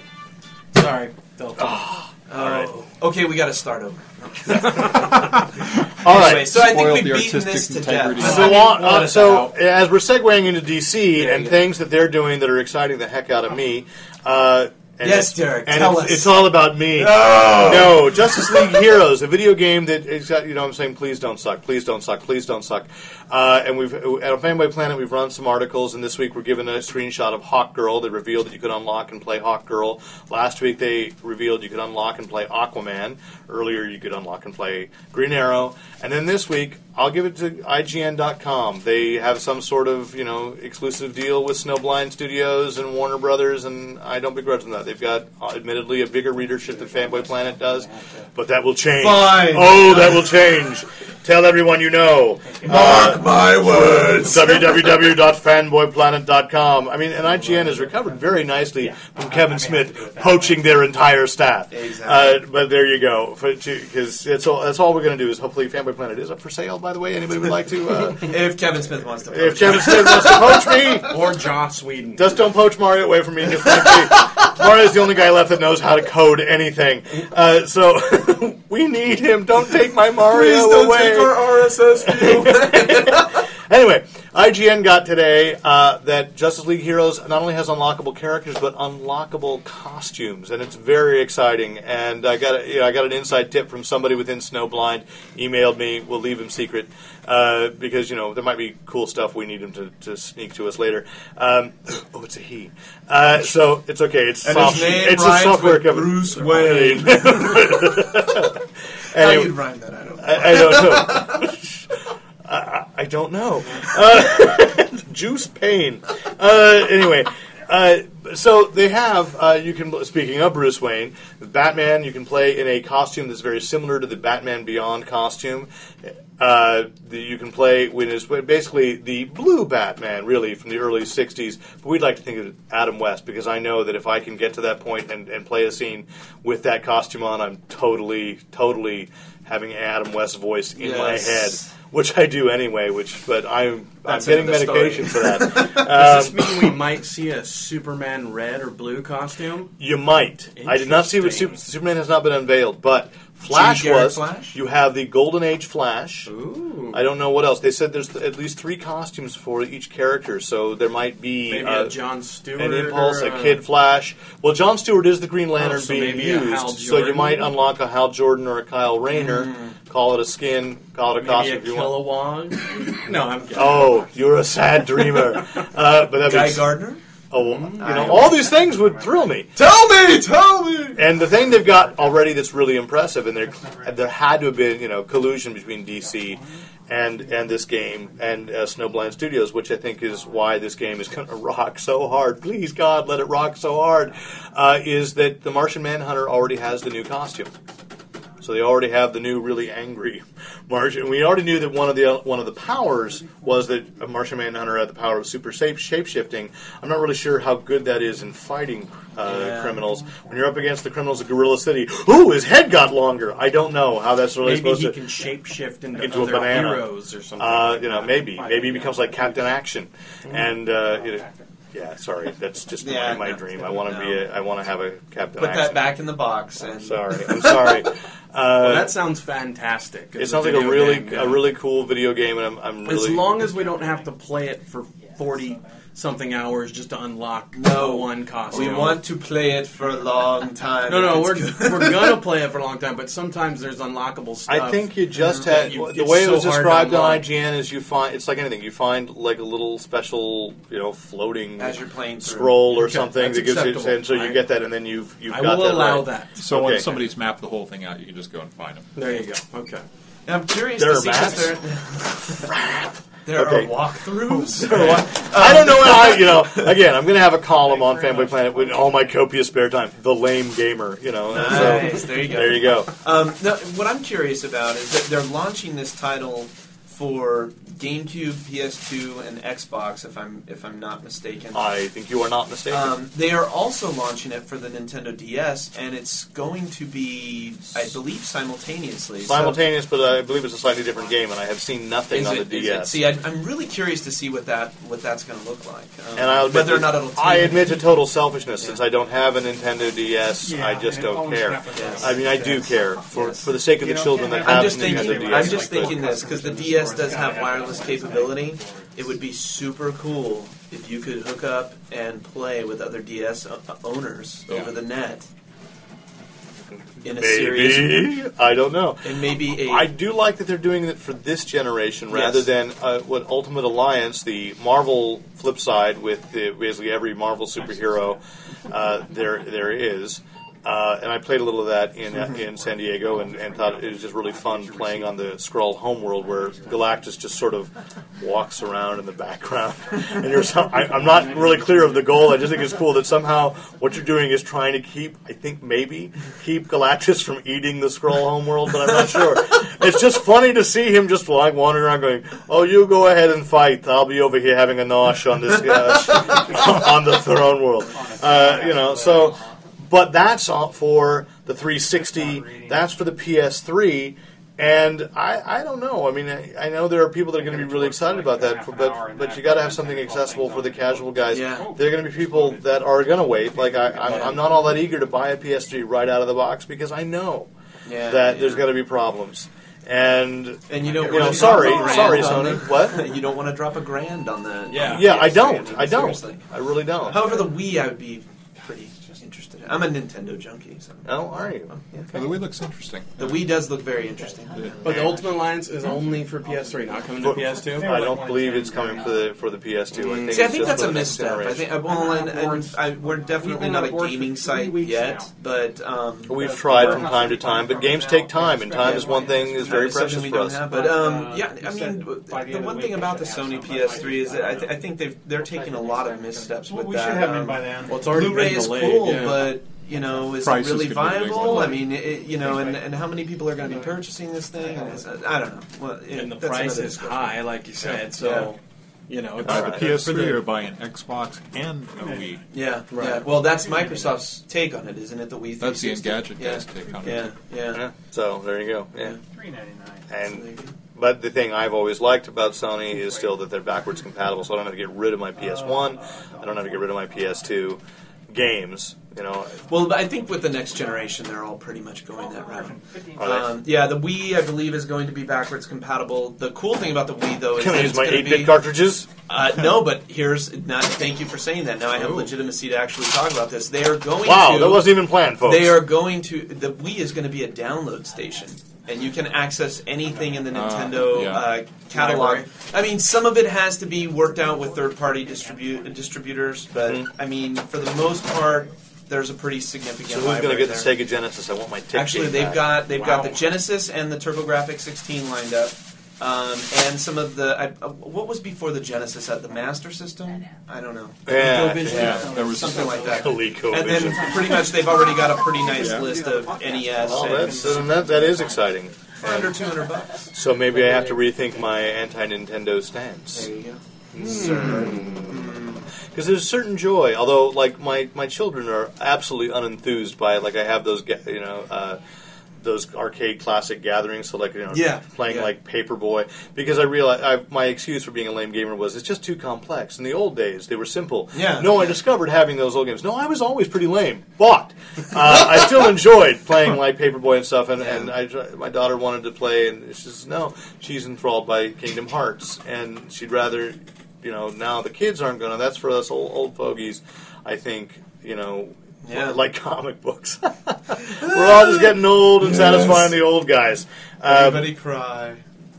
Sorry, Delta. Oh, right. okay, we got to start over. [LAUGHS] All right. Anyway, so I think Spoiled we've the beaten artistic this to integrity. death. So, I mean, on, uh, us so as we're segueing into DC There and you things that they're doing that are exciting the heck out of me. Uh, and Yes, Derek, And tell it's, us. it's all about me. No! No, Justice League Heroes, a video game that is got, you know, I'm saying, please don't suck, please don't suck, please don't suck. Uh, and we've at Fanboy Planet, we've run some articles, and this week we're given a screenshot of Hawk Girl. They revealed that you could unlock and play Hawk Girl. Last week they revealed you could unlock and play Aquaman. Earlier you could unlock and play Green Arrow. And then this week, I'll give it to IGN.com. They have some sort of, you know, exclusive deal with Snowblind Studios and Warner Brothers, and I don't begrudge them that. They've got, uh, admittedly, a bigger readership than Fanboy Planet does, but that will change. Fine. Oh, that will change. Tell everyone you know. Mark my words. www.fanboyplanet.com. I mean, and IGN has recovered very nicely from Kevin Smith poaching their entire staff. Exactly. Uh, but there you go. Because that's all. That's all we're going to do. Is hopefully Fanboy Planet is up for sale. By the way, anybody would like to? Uh, [LAUGHS] If Kevin Smith wants to, if Kevin Smith wants to poach me, [LAUGHS] or Joss Whedon. just don't poach Mario away from me. Just frankly, Mario's the only guy left that knows how to code anything. Uh, so [LAUGHS] we need him. Don't take my Mario please don't away. take our RSS feed. [LAUGHS] [LAUGHS] Anyway, IGN got today uh, that Justice League Heroes not only has unlockable characters but unlockable costumes, and it's very exciting. And I got a, you know, I got an inside tip from somebody within Snowblind. Emailed me. We'll leave him secret uh, because you know there might be cool stuff we need him to, to sneak to us later. Um, [COUGHS] oh, it's a he. Uh, so it's okay. It's And soft, his name it's a rhymes software with company. Bruce [LAUGHS] Wayne. How Anyway, you'd rhyme that? I don't know. I, I don't know. [LAUGHS] I, I- I don't know. Uh, [LAUGHS] juice pain. Uh, anyway, uh, so they have. Uh, you can. Speaking of Bruce Wayne, Batman, you can play in a costume that's very similar to the Batman Beyond costume. Uh, the, you can play when it's basically the blue Batman, really from the early '60s. But we'd like to think of Adam West because I know that if I can get to that point and, and play a scene with that costume on, I'm totally, totally having Adam West's voice in my Yes. head which I do anyway. Which, but I'm That's I'm getting another story. medication for that. [LAUGHS] Does Um, this mean we might see a Superman red or blue costume? you might. I did not see what Super, Interesting. Superman has not been unveiled, but Flash was. Flash? You have the Golden Age Flash. Ooh. I don't know what else. They said there's at least three costumes for each character, so there might be Maybe uh, a John Stewart. an Impulse, or a Kid Flash. Well, John Stewart is the Green Lantern Oh, so being maybe a Hal used, so you might unlock a Hal Jordan or a Kyle Rayner. Call it a skin, call it a Maybe costume a if you want. [LAUGHS] No, I'm kidding. Oh, you're a sad dreamer. [LAUGHS] uh, but that Guy makes, Gardner. Oh, you know, all these things would thrill me. Tell me, tell me. And the thing they've got already that's really impressive, and there there had to have been you know collusion between DC and and this game and uh, Snowblind Studios, which I think is why this game is [LAUGHS] going to rock so hard. Please God, let it rock so hard. Uh, is that the Martian Manhunter already has the new costume? So they already have the new, really angry [LAUGHS] Martian. We already knew that one of the one of the powers was that a Martian Manhunter had the power of super shape shifting. I'm not really sure how good that is in fighting uh, Yeah. criminals. When you're up against the criminals of Gorilla City, ooh, his head got longer. I don't know how that's really Maybe supposed he to. can shapeshift into, Into a other banana. heroes or something. Uh, like you know, that. maybe maybe he becomes like Captain Action, and uh, you know, yeah. Sorry, that's just Yeah, my, my no. dream. I want to No. be. A, I want to have a Captain Put Action. that back in the box. And Sorry, [LAUGHS] I'm sorry. Uh, Well, that sounds fantastic. it sounds like a video really game, yeah. a really cool video game, and I'm, I'm really As long as we don't have to play it for forty something hours just to unlock No. one costume. we want to play it for a long time. No, no, we're, good. we're gonna [LAUGHS] play it for a long time, but sometimes there's unlockable stuff. I think you just had you- the it's way it was hard described on. IGN is you find it's like anything you find like a little special you know floating as you're playing through. scroll or Okay, something that gives you acceptable. and so you I- get that and then you've you've I got will that allow right. that. So Okay. once somebody's mapped the whole thing out, you can just go and find them. There you go. Okay. And I'm curious There to are see maps? if [LAUGHS] [LAUGHS] there, there Okay. are walkthroughs. [LAUGHS] I don't know I you know again I'm gonna have a column on Fanboy Planet with all my copious spare time the lame gamer you know Nice. so There you go. there you go Um, no, what I'm curious about is that they're launching this title for GameCube, PS2, and Xbox. If I'm if I'm not mistaken. I think you are not mistaken Um, they are also launching it for the Nintendo DS, and it's going to be, I believe, simultaneously. So- simultaneous but I believe it's a slightly different game and I have seen nothing on it- the DS See, I, I'm really curious to see what that what that's going to look like. Um, And I'll admit whether or not it'll. I admit to total selfishness Yeah. since I don't have a Nintendo DS. I just don't care. Yes. I mean, I do care for Yes. for the sake of the children that have I'm just Nintendo thinking. DS. I'm just I could. thinking this because the DS does have wireless capability. It would be super cool if you could hook up and play with other DS owners over the net in a serious Maybe I don't know. and maybe a I do like that they're doing it for this generation rather Yes. than uh, what Ultimate Alliance, the Marvel flip side with the, basically every Marvel superhero uh, there there is. Uh, and I played a little of that in Mm-hmm. in San Diego, and, and thought it was just really fun playing on the Skrull homeworld, where Galactus just sort of walks around in the background. [LAUGHS] and you're, so, I, I'm not really clear of the goal. I just think it's cool that somehow what you're doing is trying to keep, I think maybe keep Galactus from eating the Skrull homeworld, but I'm not sure. it's just funny to see him just like wandering around, going, "Oh, you go ahead and fight. I'll be over here having a nosh on this uh, [LAUGHS] on the throne world." Uh, you know, so. But that's all for the 360. That's for the PS3. And I, I don't know. I mean, I, I know there are people that are going to be really excited about that, for, but but you got to have something accessible for the casual guys. Yeah. There are going to be people that are going to wait. Like I, I'm, I'm not all that eager to buy a PS3 right out of the box because I know yeah, that yeah. there's going to be problems. And and you don't you know, wanna sorry, drop a sorry, grand on Sony. the- What? [LAUGHS] you don't want to drop a grand on the Yeah. yeah, I PS3, don't. mean, I don't. seriously. I really don't. However, the Wii I would be pretty interested. in. I'm a Nintendo junkie, so Oh, are you? yeah. Well, the Wii looks interesting. the Wii does look very interesting. But the Ultimate Alliance is only for PS3, not coming to For- PS2. I don't believe it's coming for the for the PS2. I think See, I it's think just that's for a the next misstep. I think, well, and, and I, we're definitely not a gaming site yet, now. but um, We've tried from time to time, but games take time, and time is one thing that's very precious for us. have. But um, Uh, yeah, I mean, the the end of one thing about the Sony PS3 is that I, th- I think they've they're taking a lot of missteps Well, with we that. should have um, them by then. Well, it's already Blu-ray been is cool, yeah. but you know, is Prices it really could viable? I mean, it, you know, and, and how many people are going to be purchasing this thing? And it's, I don't know. Well, yeah, and the price is high, like you said. So, you know, it's, Uh, the PS3 the- are an Xbox and a Wii. Yeah, Right. yeah. Well, that's Microsoft's take on it, isn't it? The Wii. That's the 360? Engadget yeah. guys' take on Yeah, it. yeah. Yeah. So there you go. Yeah. Three ninety nine. And but the thing I've always liked about Sony is still that they're backwards compatible. So I don't have to get rid of my PS1. I don't have to get rid of my PS2. games. You know, Well, I think with the next generation, they're all pretty much going that route. Um, yeah, the Wii, I believe, is going to be backwards compatible. The cool thing about the Wii, though, is can I use my 8-bit cartridges? Uh, no, but here's not. Thank you for saying that. Now I have Ooh. legitimacy to actually talk about this. They are going Wow, to. that wasn't even planned, folks. They are going to. The Wii is going to be a download station, and you can access anything in the Nintendo yeah. uh, catalog. Library. I mean, some of it has to be worked out with third-party distribute distributors, but Mhm. I mean, for the most part, there's a pretty significant. So who's going to library get the. Sega Genesis? I want my tick Actually, they've back. got they've got the Genesis and the TurboGrafx 16 lined up, um, and some of the I, uh, what was before the Genesis at the Master System. I don't know, Yeah, ColecoVision. yeah. Yeah, there was something like that. ColecoVision. And then pretty much they've already got a pretty nice Yeah. list of NES Oh, and that's, uh, that, that is exciting. for under 200 bucks. So maybe I have to rethink my anti-Nintendo stance. There you go. Because there's a certain joy, although like my, my children are absolutely unenthused by it. Like I have those, ga- you know, uh, those arcade classic gatherings. So like you know, Yeah, playing yeah. like Paperboy. Because I realized I, my excuse for being a lame gamer was it's just too complex. In the old days, they were simple. Yeah. No, I discovered having those old games. No, I was always pretty lame, but uh, I still enjoyed playing like Paperboy and stuff. And, Yeah. and I, my daughter wanted to play, and she says no. She's enthralled by Kingdom Hearts, and she'd rather, you know, now the kids aren't gonna. That's for us old, old fogies. I think you know. Yeah. Like comic books, [LAUGHS] we're all just getting old and satisfying the old guys. Um, Everybody cry.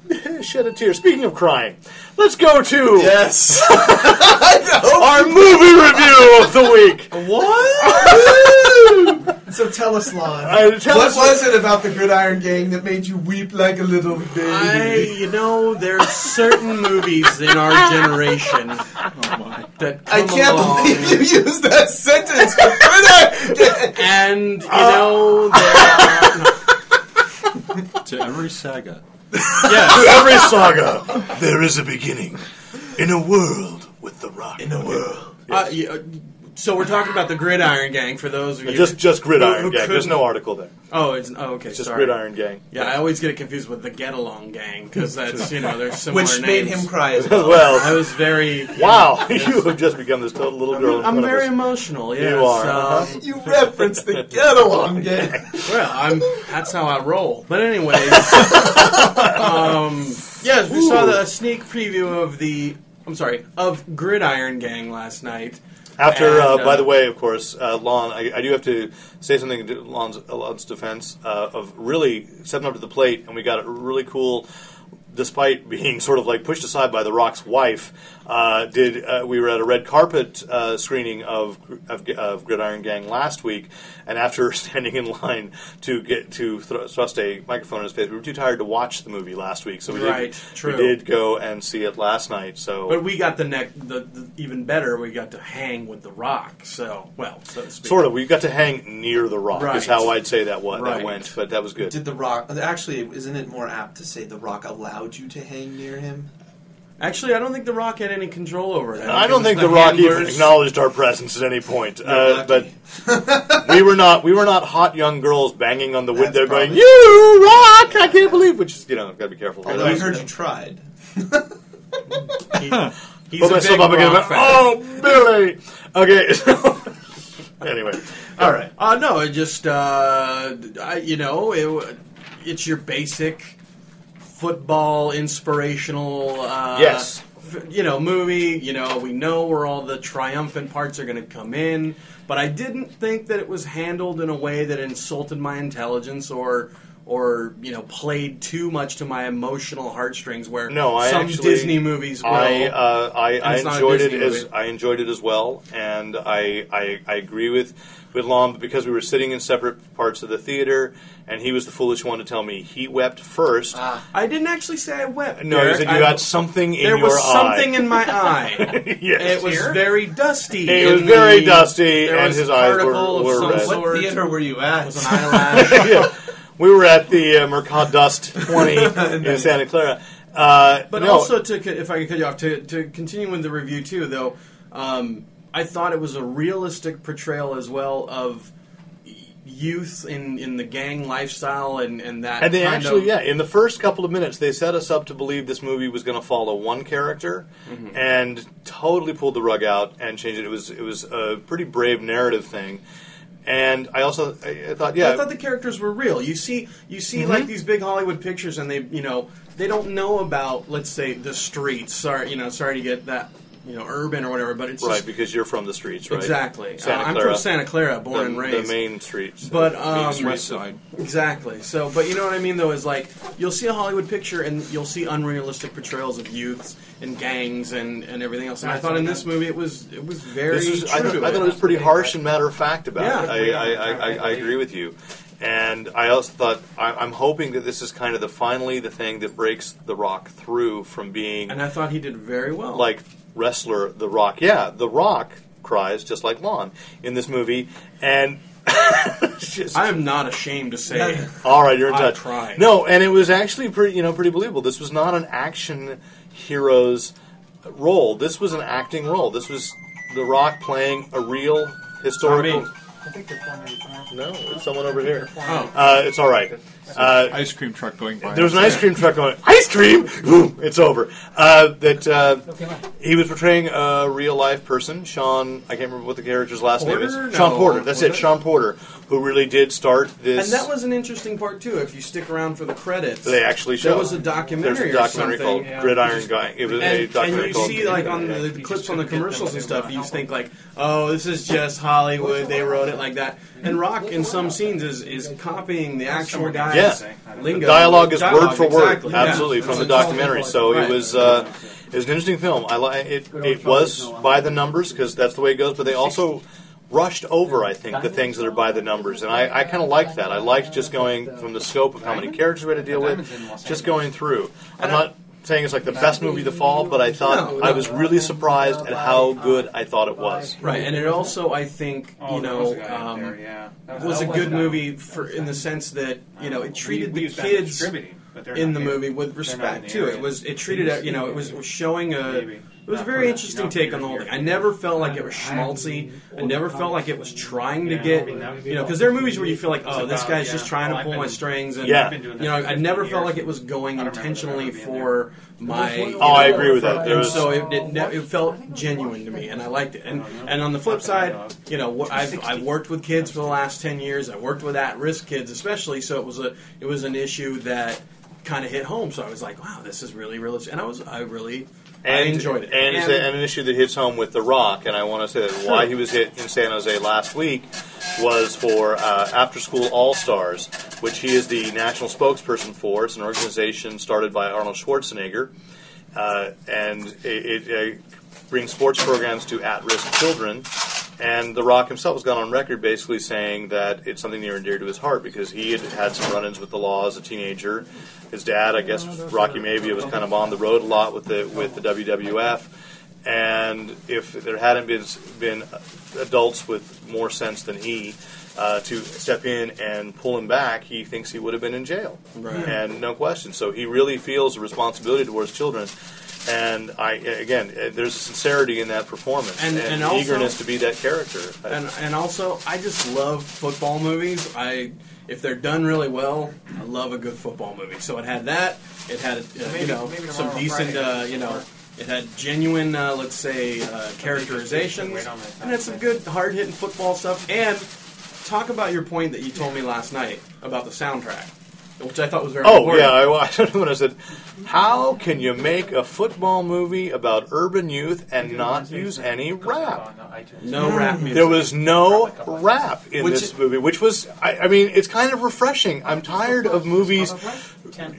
[LAUGHS] shed a tear. Speaking of crying, let's go to Yes. [LAUGHS] [LAUGHS] our movie review of the week. what? so tell us, Lon. Uh, tell what us- was it about the Gridiron Gang that made you weep like a little baby? I, you know, there's certain movies in our generation Oh my. that I can't along, believe you used that sentence. for Gridiron Gang. and you Uh, know, there are, To every saga. [LAUGHS] yes, Every saga, there is a beginning. In a world with the rock. In a world. uh, yeah, uh, so we're talking about the Gridiron Gang for those of you. Just, just Gridiron who Gang. There's couldn't- no article there. Oh, it's oh, okay. Just sorry. Gridiron Gang. Yeah, I always get it confused with the Get Along Gang because that's you know there's similar Which made him cry as [LAUGHS] well. I was very wow, [LAUGHS] you have just become this total little girl. in I'm front of very us. emotional. Yes. You are, Um, uh-huh. You referenced the Get Along Gang. [LAUGHS] Well, I'm. That's how I roll. But anyways, um, yes, we saw the sneak preview of the. I'm sorry, of Gridiron Gang last night. After, uh, And, by uh, the way, of course, uh, Lon, I, I do have to say something to Lon's, Lon's defense uh, of really stepping up to the plate, and we got a really cool. Despite being sort of like pushed aside by The Rock's wife, uh, did uh, we were at a red carpet uh, screening of, of of Gridiron Gang last week, and after [LAUGHS] standing in line to get to thr- thrust a microphone in his face, we were too tired to watch the movie last week, so we Right, did true. we did go and see it last night. So But we got the neck. The, the even better, we got to hang with the Rock. So well, so to speak. Sort of. We got to hang near the rock. Is how I'd say that what Right. that went, but that was good. Did the Rock actually? Isn't it more apt to say the Rock allowed you to hang near him? Actually, I don't think the Rock had any control over that. I don't think was the Rock even handlers- acknowledged our presence at any point. Uh, but [LAUGHS] we were not. We were not hot young girls banging on the That's window, going, probably- "You rock! I can't believe." Which is, you know, got to be careful. Although I heard you tried. [LAUGHS] He- he's Put a myself big up again. Rock fan. Oh, Billy. Okay. [LAUGHS] So, anyway, All right. Uh, no, it just uh, I, you know, it, it's your basic football inspirational. Uh, Yes. You know, movie. You know, we know where all the triumphant parts are going to come in, but I didn't think that it was handled in a way that insulted my intelligence or. Or you know, played too much to my emotional heartstrings. Where No, I some actually- Disney movies will. I uh, I, I it's not a enjoyed it Disney as. I enjoyed it as well, and I, I I agree with with Lon but because we were sitting in separate parts of the theater, and he was the foolish one to tell me he wept first. Ah. I didn't actually say I wept. no, he Derek. said you I- had something in there was something in my eye. [LAUGHS] yes, It was very dusty. It was very the- dusty, and his eyes were- particle of were red. What theater were you It at? was an eyelash. [LAUGHS] yeah. We were at the uh, Mercad Dust 20 [LAUGHS] in Santa Clara. Uh, But no, also, to co- if I could cut you off, to, to continue with the review too, though, um, I thought it was a realistic portrayal as well of, youth in, in the gang lifestyle and, and that And they actually, of, yeah, in the first couple of minutes, they set us up to believe this movie was going to follow one character, Mm-hmm. and totally pulled the rug out and changed it. It was it was a pretty brave narrative thing, and I also I, I thought, yeah, I thought the characters were real. You see, you see, Mm-hmm. like these big Hollywood pictures, and they, you know, they don't know about, let's say, the streets. Sorry, you know, sorry to get that, you know, urban or whatever, but it's right just, because you're from the streets, right? exactly. Santa Uh, I'm from Santa Clara, born the, and the raised. main streets, But, Main um, Street. West Side. Exactly. So, but you know what I mean, though, is like you'll see a Hollywood picture and you'll see unrealistic portrayals of youths and gangs and, and everything else. And I thought in this movie it was it was very This is, true I, thought, to I thought it was pretty harsh and matter of fact about Yeah. it. I, I, I, I, I agree with you. And I also thought I, I'm hoping that this is kind of the finally the thing that breaks The Rock through from being And I thought he did very well. like wrestler The Rock. Yeah, The Rock cries just like Lon in this movie, and [LAUGHS] just, I am not ashamed to say [LAUGHS] all right, you're in I touch. cried. No, and it was actually pretty, you know, pretty believable. This was not an action hero's role. This was an acting role. This was The Rock playing a real historical. me. I think they're 485. No, it's someone over here. Oh. Uh, it's all right. Uh, Ice cream truck going by. there was an ice cream truck going. Ice cream! Ooh, it's over. Uh, that uh, he was portraying a real life person, Sean. I can't remember what the character's last name is. Porter? Sean Porter. That's it. it? Sean Porter, who really did start this. And that was an interesting part too. If you stick around for the credits, they actually showed. there was a documentary. There's a documentary or called. Yeah. Gridiron Guy. It was a And, and you see, like on the, the clips on the commercials and stuff, you think like, "Oh, this is just Hollywood. They wrote it like that." And Rock, in some scenes, is is copying the actual guy's Yeah. lingo. The dialogue is Dialogue, word for word, exactly, yeah. absolutely from the documentary. So Right. it was uh, it was an interesting film. I li- it it was by the numbers because that's the way it goes. But they also rushed over, I think, the things that are by the numbers, and I, I kind of liked that. I liked just going from the scope of how many characters we had to deal with, just going through. I'm not saying it's like the best movie of the fall, but I thought No, I was really surprised at how good I thought it was. Right, and it also, I think, Oh, you know, was a um, there, yeah. That was a good movie for in the sense that you know it treated We- we the kids distributing, but they're in the movie with They're not in respect the too. It was it treated you know it was showing a. Maybe. It was a very interesting take on the whole thing. I never felt like it was schmaltzy. I never felt like it was trying to get, I mean, that would be you know, because there are movies where you feel like, oh, this guy's just trying to pull my strings, and Yeah. I've been doing you know, I never felt like it was going I don't remember intentionally for my. Oh, I agree with that. And so it, it, it felt genuine to me, and I liked it. And and on the flip side, you know, I've, I've worked with kids for the last ten years. I worked with at-risk kids, especially. So it was a it was an issue that kind of hit home. So I was like, wow, this is really realistic, and I was I really I And, enjoyed it. And, it's a- and an issue that hits home with The Rock, and I want to say that why he was hit in San Jose last week was for uh, After School All Stars, which he is the national spokesperson for. It's an organization started by Arnold Schwarzenegger, uh, and it, it uh, brings sports programs to at-risk children. And The Rock himself has gone on record basically saying that it's something near and dear to his heart because he had had some run-ins with the law as a teenager. His dad, I guess, Rocky Maivia, was kind of on the road a lot with the with the WWF. And if there hadn't been been adults with more sense than he uh, to step in and pull him back, he thinks he would have been in jail. Right. And no question. So he really feels a responsibility towards children. And I again, uh, there's sincerity in that performance And- and also- eagerness to be that character. and and also I just love football movies. I if they're done really well, I love a good football movie. So it had that. It had uh, you know maybe some decent uh, you know. It had genuine, uh, let's say, uh, characterizations, Wait on and had some good, hard-hitting football stuff. And talk about your point that you told me last night about the soundtrack, which I thought was very Oh important. yeah, I, [LAUGHS] I don't know when I said, how can you make a football movie about urban youth and not use any rap? Uh, no rap music. There was no rap in Which this movie, which was, I, I mean, it's kind of refreshing. I'm tired of movies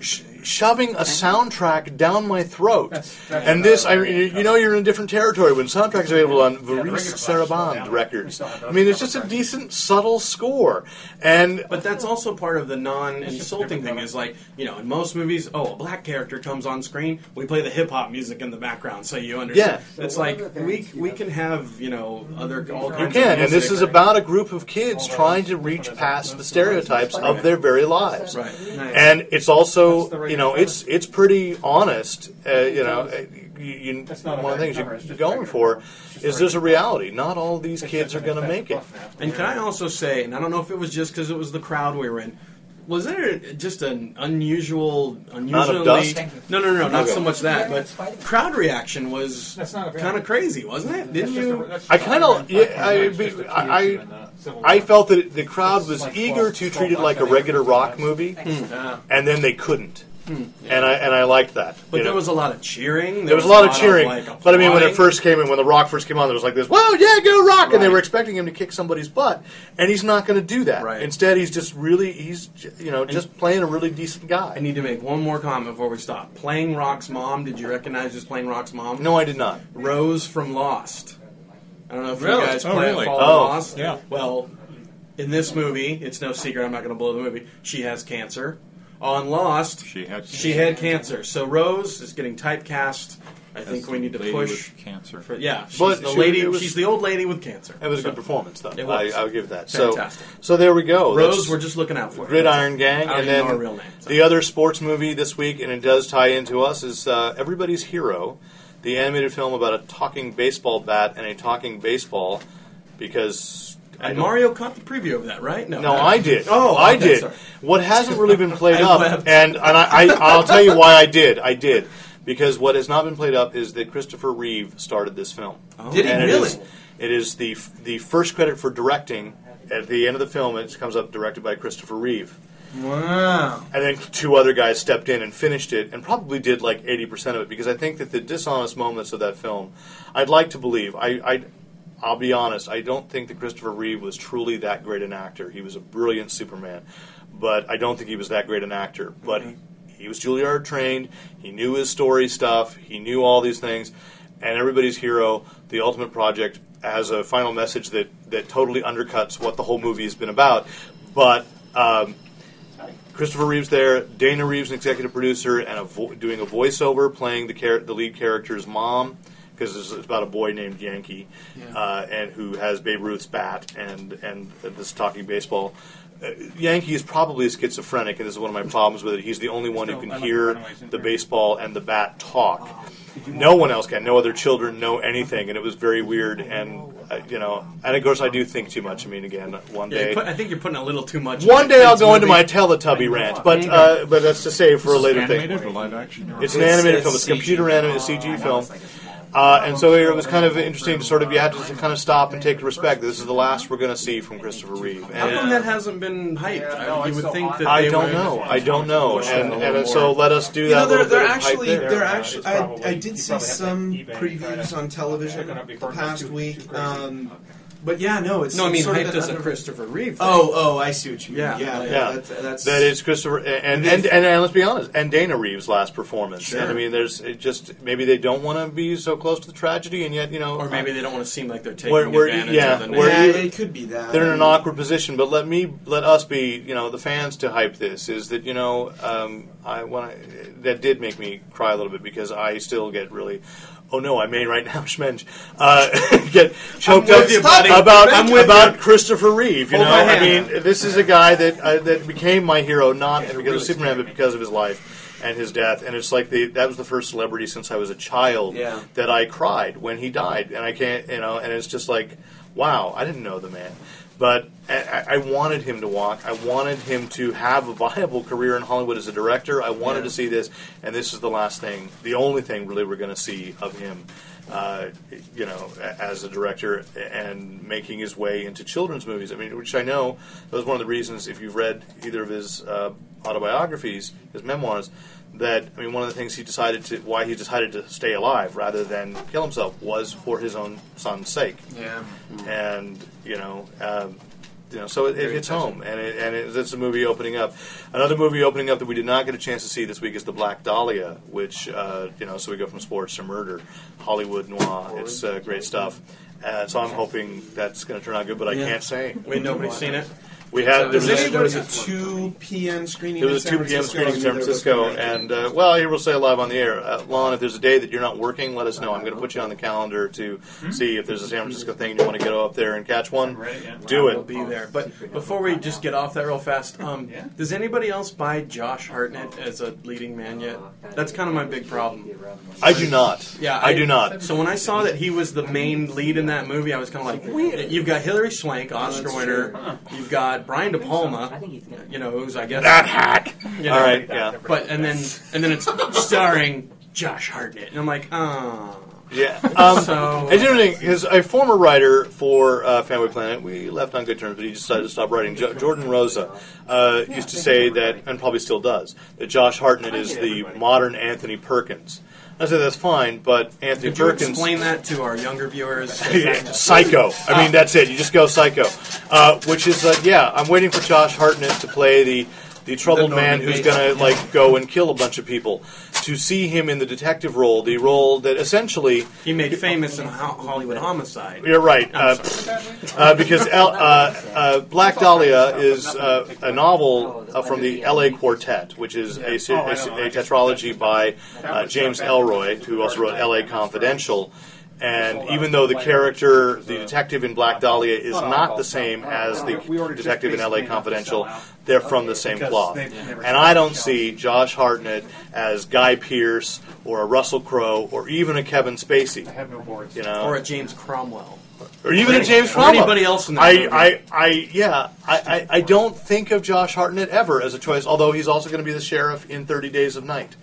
sh- shoving a soundtrack down my throat. And this, I mean, you know, you're in a different territory when soundtracks is available on Varèse Sarabande records. I mean, it's just a decent, subtle score. And But that's also part of the non-insulting thing. Is like you know, in most movies, oh, a black character comes on screen, we play the hip hop music in the background, so you understand. It's like we we can have you know other all kinds. You of can, and this is about a group of kids trying to reach past the stereotypes of their very lives. Right. Nice. And it's also, you know, it's it's pretty honest. Uh, you know, you, you That's not one of the things cover, you're going regular. for It's just is there's a reality. Not all these It's kids are going to make it. now. And can I also say, and I don't know if it was just because it was the crowd we were in, was there just an unusual, Amount of unusually? dust? No, no, no, not so much that, but crowd reaction was That's not a very- kind of crazy, wasn't it? Didn't you? a- I kind of, yeah, I, it's just a I, key issue in the Civil I felt that the crowd was Like eager to treat it like a regular rock movie, Yeah. and then they couldn't, Hmm. and I and I liked that. But you there know. was a lot of cheering. There was a lot of cheering, like, but I mean, when it first came in, when the Rock first came on, there was like this, "Whoa, yeah, go Rock!" and they were expecting him to kick somebody's butt, and he's not going to do that. Right. Instead, he's just really, he's you know, just playing a really decent guy. I need to make one more comment before we stop. Playing Rock's mom. Did you recognize who's playing Rock's mom? no, I did not. Rose from Lost. I don't know if Really? you guys Oh, play really? follow Oh. Lost. Yeah. Well, in this movie, it's no secret. I'm not going to blow the movie. She has cancer. On Lost, She had she had cancer. So Rose is getting typecast. I As think we need to lady push. with cancer. For, yeah, she's But the she- lady. it was- she's the old lady with cancer. It was a So, good performance, though. It was. I, I'll give that. Fantastic. So, so there we go. Rose, That's- we're just looking out for. you. Gridiron Gang, I don't and even then know her real name. so. the other sports movie this week, and it does tie into us, is uh, Everybody's Hero, the animated film about a talking baseball bat and a talking baseball. Because I And Mario caught the preview of that, right? no, no, I did. Oh, I okay, did. sorry. What hasn't really been [LAUGHS] played up, and and I, I I'll tell you why I did. I did because what has not been played up is that Christopher Reeve started this film. Oh. Did he And really? is- It is the the first credit for directing. At the end of the film, it comes up directed by Christopher Reeve. Wow. And then two other guys stepped in and finished it, and probably did like eighty percent of it because I think that the dishonest moments of that film, I'd like to believe. I, I, I'll be honest. I don't think that Christopher Reeve was truly that great an actor. He was a brilliant Superman, but I don't think he was that great an actor. But he, he was Juilliard trained. He knew his story stuff. He knew all these things, and everybody's hero, the ultimate project, has a final message that that totally undercuts what the whole movie has been about. But um, Christopher Reeve's there. Dana Reeves, an executive producer, and a vo- doing a voiceover, playing the char- the lead character's mom, because it's, it's about a boy named Yankee, uh, and who has Babe Ruth's bat and and this talking baseball. Uh, Yankee is probably schizophrenic, and this is one of my problems with it. He's the only one who can hear the here. baseball and the bat talk. No one else can. No other children know anything, and it was very weird. And uh, you know, and of course, I do think too much. I mean, again, one day. you put, I think you're putting a little too much. One day I'll go into movie. my Teletubby rant, but uh, but that's to save for a later thing. Animated or live action? It's an animated film. It's a computer animated CG film. Uh, and so it was kind of interesting to sort of you have to kind of stop and take respect. This is the last we're going to see from Christopher Reeve. How And come that hasn't been hyped? I, no, you would think that I don't know. I don't know. Push And and so let us do You that. know, they're, they're bit of hype actually, they're actually. I, I did see probably have to some eBay and try previews on television They're gonna be the past week. Um, but yeah, no, it's No, I mean sort of hyped as a under- Christopher Reeve. thing. Oh, oh, I see what you mean. Yeah, Yeah, like- Yeah. That's, that's That is Christopher, and and, and and let's be honest, and Dana Reeves' last performance. Sure. And I mean, there's it just maybe they don't want to be so close to the tragedy, and yet you know, or maybe they don't want to seem like they're taking Where- where- advantage yeah, of the where yeah, it could be that. they're in an awkward position. But let me let us be, you know, the fans to hype this. Is that you know, um, I when I that did make me cry a little bit because I still get really. Oh no! I may right now, [LAUGHS] Schmenj, uh, [LAUGHS] get choked up about I'm with about Christopher Reeve. You know, I mean, this is a guy that uh, that became my hero not because of Superman, but because of his life and his death. And it's like the that was the first celebrity since I was a child Yeah. that I cried when he died, and I can't, you know, and it's just like, wow, I didn't know the man, but I, I wanted him to walk. I wanted him to have a viable career in Hollywood as a director. I wanted Yeah. to see this, and this is the last thing, the only thing really we're going to see of him. Uh, you know, as a director and making his way into children's movies. I mean, which I know that was one of the reasons. If you've read either of his uh, autobiographies, his memoirs, that I mean, one of the things he decided to why he decided to stay alive rather than kill himself was for his own son's sake. Yeah. And you know, um, you know, so it, it hits home, and it, and it, it's a movie opening up. Another movie opening up that we did not get a chance to see this week is The Black Dahlia, which uh, you know, so we go from sports to murder, Hollywood noir. It's uh, great stuff. Uh, so I'm hoping that's going to turn out good, but I Yeah. can't say. Wait, nobody's seen it. We had there Does was, there was a 2 p.m. screening. there was in a San 2 p.m. Francisco. screening in San Francisco, and uh, well, here we'll say live on the air. Uh, Lon, if there's a day that you're not working, let us know. I'm going to put you on the calendar to see if there's a San Francisco thing you want to go up there and catch one. Ready, yeah. Do We'll it. be there. But before we just get off that real fast, um, Yeah. does anybody else buy Josh Hartnett as a leading man yet? That's kind of my big problem. I do not. Yeah, I, do not. So when I saw that he was the main lead in that movie, I was kind of like, you've got Hilary Swank, Oscar winner. You've got Brian De Palma, i think you know, who's I guess That hack. you know, All right, yeah. But and then and then it's starring Josh Hartnett, and I'm like, oh. Yeah. [LAUGHS] Um, So- it's interesting because a former writer for uh, Fanboy Planet, we left on good terms, but he decided to stop writing. Jo- Jordan Rosa uh, used to say that, and probably still does, that Josh Hartnett is the modern Anthony Perkins. I said that's fine, but Anthony Could you Perkins. explain that to our younger viewers? [LAUGHS] psycho. [LAUGHS] I mean, that's it. You just go psycho. Uh, which is, uh, yeah, I'm waiting for Josh Hartnett to play the the troubled The man who's going to yeah. like go and kill a bunch of people. To see him in the detective role, the role that essentially He made famous in Ho- Hollywood Homicide. You're right, uh, uh, because L, uh, uh, Black Dahlia is uh, a novel uh, from the L.A. Quartet, which is a, se- a, a tetralogy by uh, James Ellroy, who also wrote L.A. Confidential. And even though the character, the detective in Black Dahlia, is not the same as the detective in L.A. Confidential, they're from the same cloth. And I don't see Josh Hartnett as Guy Pearce or a Russell Crowe or even a Kevin Spacey. I have no boards. You know, Or a James Cromwell. or even a James Or Cromwell. anybody else in that I. I, I, yeah, I, I, I don't think of Josh Hartnett ever as a choice. Although he's also going to be the sheriff in Thirty Days of Night,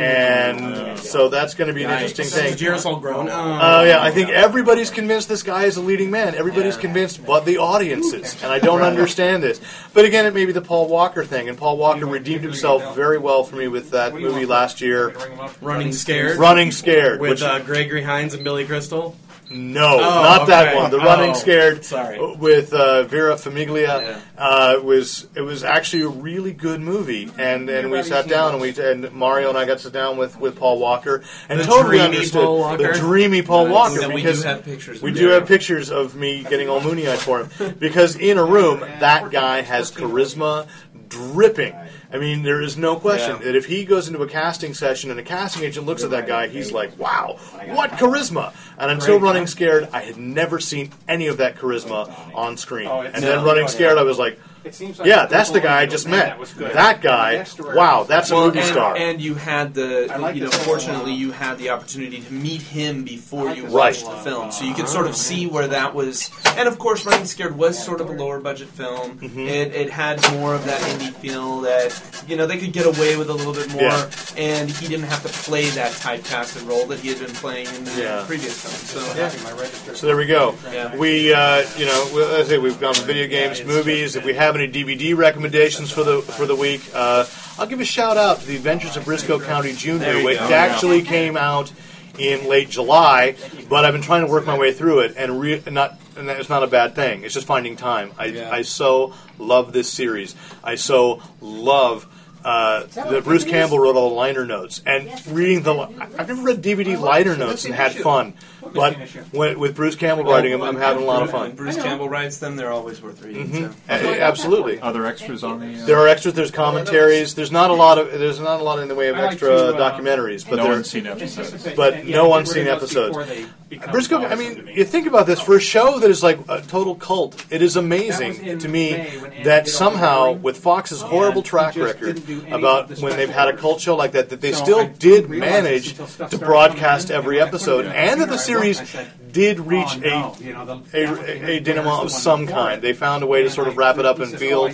and so that's going to be an interesting Is thing. Jairus all grown? Uh, yeah, I think everybody's convinced this guy is a leading man. Everybody's convinced, but the audiences, and I don't understand this. But again, it may be the Paul Walker thing, and Paul Walker redeemed himself very well for me with that movie last year, Running Scared? Running Scared, With which uh, Gregory Hines and Billy Crystal? No, Oh, not that one. The Oh, Running Scared sorry. with uh, Vera Farmiga Yeah. uh, was it was actually a really good movie, and and we sat down and we and Mario and I got to sit down with, with Paul Walker and The totally dreamy understood Paul Walker? the dreamy Paul Walker And we do have pictures. we of do have pictures of me getting all moony eyed for him because in a room that guy has charisma dripping. I mean, there is no question Yeah. that if he goes into a casting session and a casting agent looks at that guy, he's like, "Wow, what charisma!" And until Running Scared, I had never seen any of that charisma on screen. Oh, And then Running Scared, I was like, It seems like "Yeah, that's the guy I just met. That, was good. That guy, wow, that's a movie and, star." and you had the, I like you know, fortunately, you had the opportunity to meet him before you watched Right. the film, so you could sort of see where that was. And of course, Running Scared was sort of a lower budget film. Mm-hmm. It, it had more of that indie feel that you know they could get away with a little bit more, Yeah. and he didn't have to play that typecasted role that he had been playing in the Yeah. previous film. So Yeah. So there we go. Yeah. We, uh, you know, we- as I say, we've gone from video games, movies. If we have any DVD recommendations for the for the week, uh, I'll give a shout out to The Adventures of Brisco County Jr., There which go. actually came out in late July. But I've been trying to work my way through it, and re- not. And it's not a bad thing. It's just finding time. I, Yeah. I so love this series. I so love uh, that Bruce Campbell wrote all the liner notes and reading the. I've never read DVD liner notes and had fun, but when, with Bruce Campbell writing them, I'm having a lot of When fun. Bruce Campbell writes them, they're always worth reading. Mhm. So. A- absolutely. Other extras on the. Uh, There are extras. There's commentaries. There's not a lot of. There's not a lot in the way of I like extra to, uh, documentaries, but no there. one's seen episodes. But no unseen seen episodes. Brisco, I mean, you think about this for a show that is like a total cult. It is amazing to me that somehow, with Fox's horrible track record about when they've had a cult show like that, that they still did manage to broadcast every episode, and that the series did reach a a, a, a denouement of some kind. They found a way to sort of wrap it up and feel,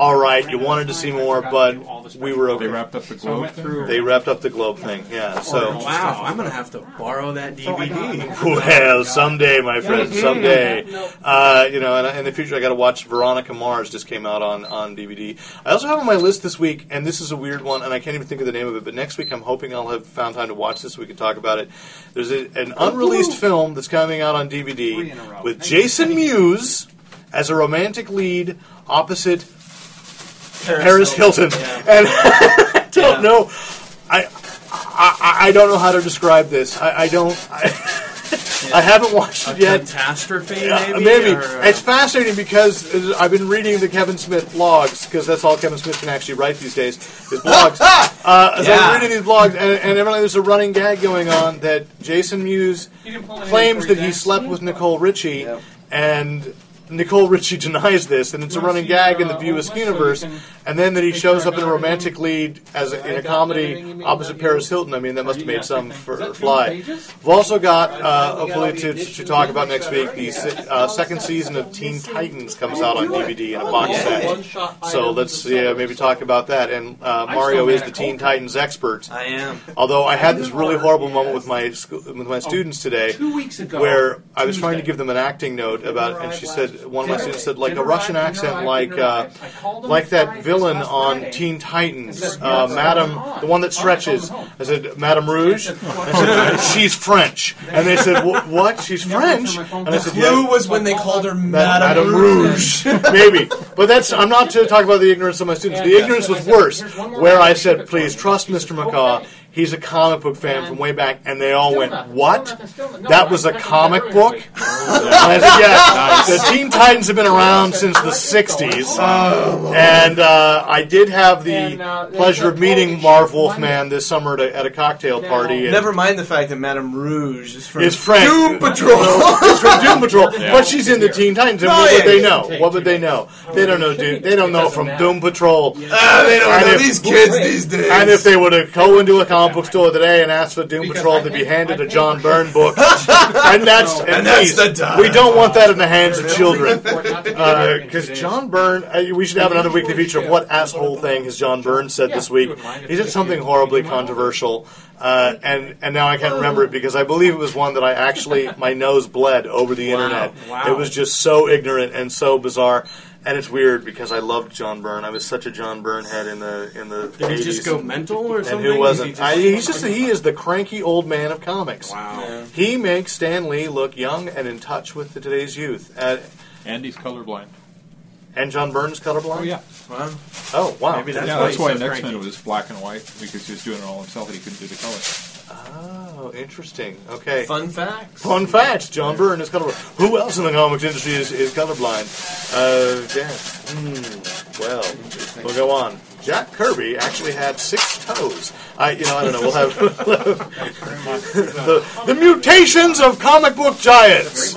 all right, you wanted to see more, but we were okay. They wrapped up the globe thing. They wrapped up the globe thing, yeah. So, Wow, I'm going to have to borrow that DVD. [LAUGHS] well, someday, my friend, someday. Uh, you know, and in the future, I got to watch Veronica Mars. Just came out on on DVD. I also have on my list this week, and this is a weird one, and I can't even think of the name of it. But next week, I'm hoping I'll have found time to watch this. so we can talk about it. There's a, an unreleased film that's coming out on DVD with Jason Mewes as a romantic lead opposite Paris Hilton, and [LAUGHS] I don't Yeah. know. I, I I don't know how to describe this. I, I don't. I, I haven't watched A it yet. catastrophe, Yeah, maybe. maybe. or, uh, It's fascinating because uh, I've been reading the Kevin Smith blogs because that's all Kevin Smith can actually write these days. His blogs. [LAUGHS] uh, So Yeah. I'm reading these blogs, and, and evidently there's a running gag going on that Jason Mewes claims that he slept with Nicole Richie, and Nicole Richie denies this, and it's a running gag in the View Askew universe. And then that he shows up in a romantic lead as a, in a comedy opposite Paris Hilton. I mean, that must have made some [LAUGHS] for fly. We've also got, uh, hopefully, to, to talk about next week, the uh, second season of Teen Titans comes out on DVD in a box set. So let's yeah, maybe talk about that. And uh, Mario is the Teen Titans expert. I am. Although I had this really horrible moment with my scho- with my students today, Two weeks ago. where I was trying to give them an acting note about, and she said one of my students said like a Russian accent, like uh, arrived. I called them like that villain on Teen Titans, uh, Madame, the one that stretches. I'm home. I said Madame Rouge. I said she's French, and they said what? She's French? And I said Clue was when they called her Madame, Madame, Rouge, [LAUGHS] maybe, but that's. I'm not to talk about the ignorance of my students. The ignorance was worse, where I said, "Please trust Mr. McCaw. He's a comic book fan from way back," and they all went, "What? That was a comic book?" [LAUGHS] And I said, "Yes. The Teen Titans have been around since the '60s, and uh, I did have the pleasure of meeting Marv Wolfman this summer at a, at a cocktail party. and- Never mind the fact that Madame Rouge is from is Frank. Doom [LAUGHS] Patrol. It's from Doom Patrol, [LAUGHS] but she's in the Teen Titans. And Oh, what would they know? What would they know? They don't know Doom. They don't know from Doom Patrol. Ah, they don't know these kids these days. And if they were to go into a comic book store today and ask for Doom Patrol, they'd be handed a John Byrne book. [LAUGHS] and that's And that's please, the time. We don't want that in the hands of children. [LAUGHS] Because John Byrne, uh, we should have another weekly feature of what asshole thing has John Byrne said this week. He said something horribly controversial, uh, and and now I can't remember it because I believe it was one that I actually my nose bled over the internet. Wow. It was just so ignorant and so bizarre. And it's weird because I loved John Byrne. I was such a John Byrne head in the in the Did he just go mental or and something? who wasn't? He just- I, he's just he is the cranky old man of comics. Wow. He makes Stan Lee look young and in touch with the today's youth. Uh, And he's colorblind. and John Byrne's colorblind. Oh yeah, Well, Oh wow. Maybe that's yeah. why That's he's why so Next cranky. Men was black and white because he was doing it all himself and he couldn't do the color. Oh, interesting. Okay. fun facts. Fun facts: John Byrne is colorblind. Who else in the comics industry is, is colorblind? Uh, yeah. Hmm. Well, we'll go on. Jack Kirby actually had six toes. I, you know, I don't know. We'll have the, the mutations of comic book giants.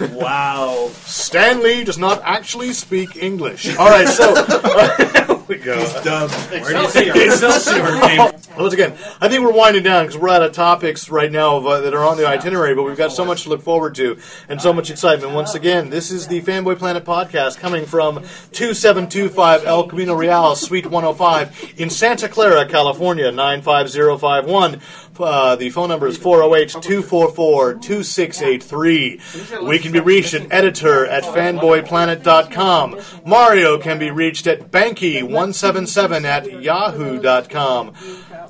Wow. Stan Lee does not actually speak English. All right, so [LAUGHS] there we go. Dumb. Where do you Excelsior came Once again, I think we're winding down because we're out of topics right now of, uh, that are on the itinerary, but we've got so much to look forward to and so much excitement. Once again, this is the Fanboy Planet podcast coming from 2725 El Camino Real, Suite 105 in Santa Clara, California, 95051. Uh, the phone number is 408 244 2683. We can be reached at editor at fanboyplanet.com. Mario can be reached at banky177 at yahoo.com.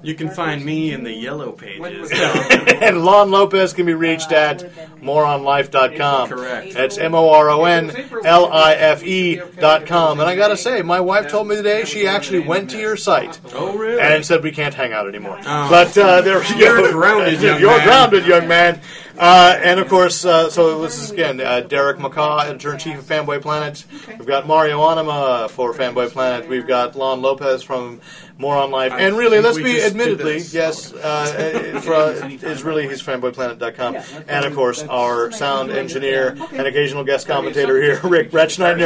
You can find me in the yellow pages. [LAUGHS] and Lon Lopez can be reached at moronlife.com. Correct. That's M O R O N L I F E dot com. And I gotta say, my wife told me today she actually went to your site oh, really? and said we can't hang out anymore. Oh. But uh, there we go. You're grounded, young You're man. grounded, young man. Uh, and of course, uh, so this is again uh, Derek McCaw, editor in chief of Fanboy Planet. We've got Mario Anima for Fanboy Planet. We've got Lon Lopez from More on Life. I and really, let's be admittedly, yes, uh, [LAUGHS] for, uh, is really he's fanboyplanet.com. And of course, our sound engineer and occasional guest commentator here, [LAUGHS] Ric Bretschneider.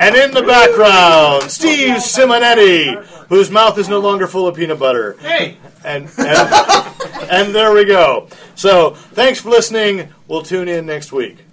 And in the background, Steve Simonetti, whose mouth is no longer full of peanut butter. Hey, And, and, [LAUGHS] and there we go. So, thanks for listening. We'll tune in next week.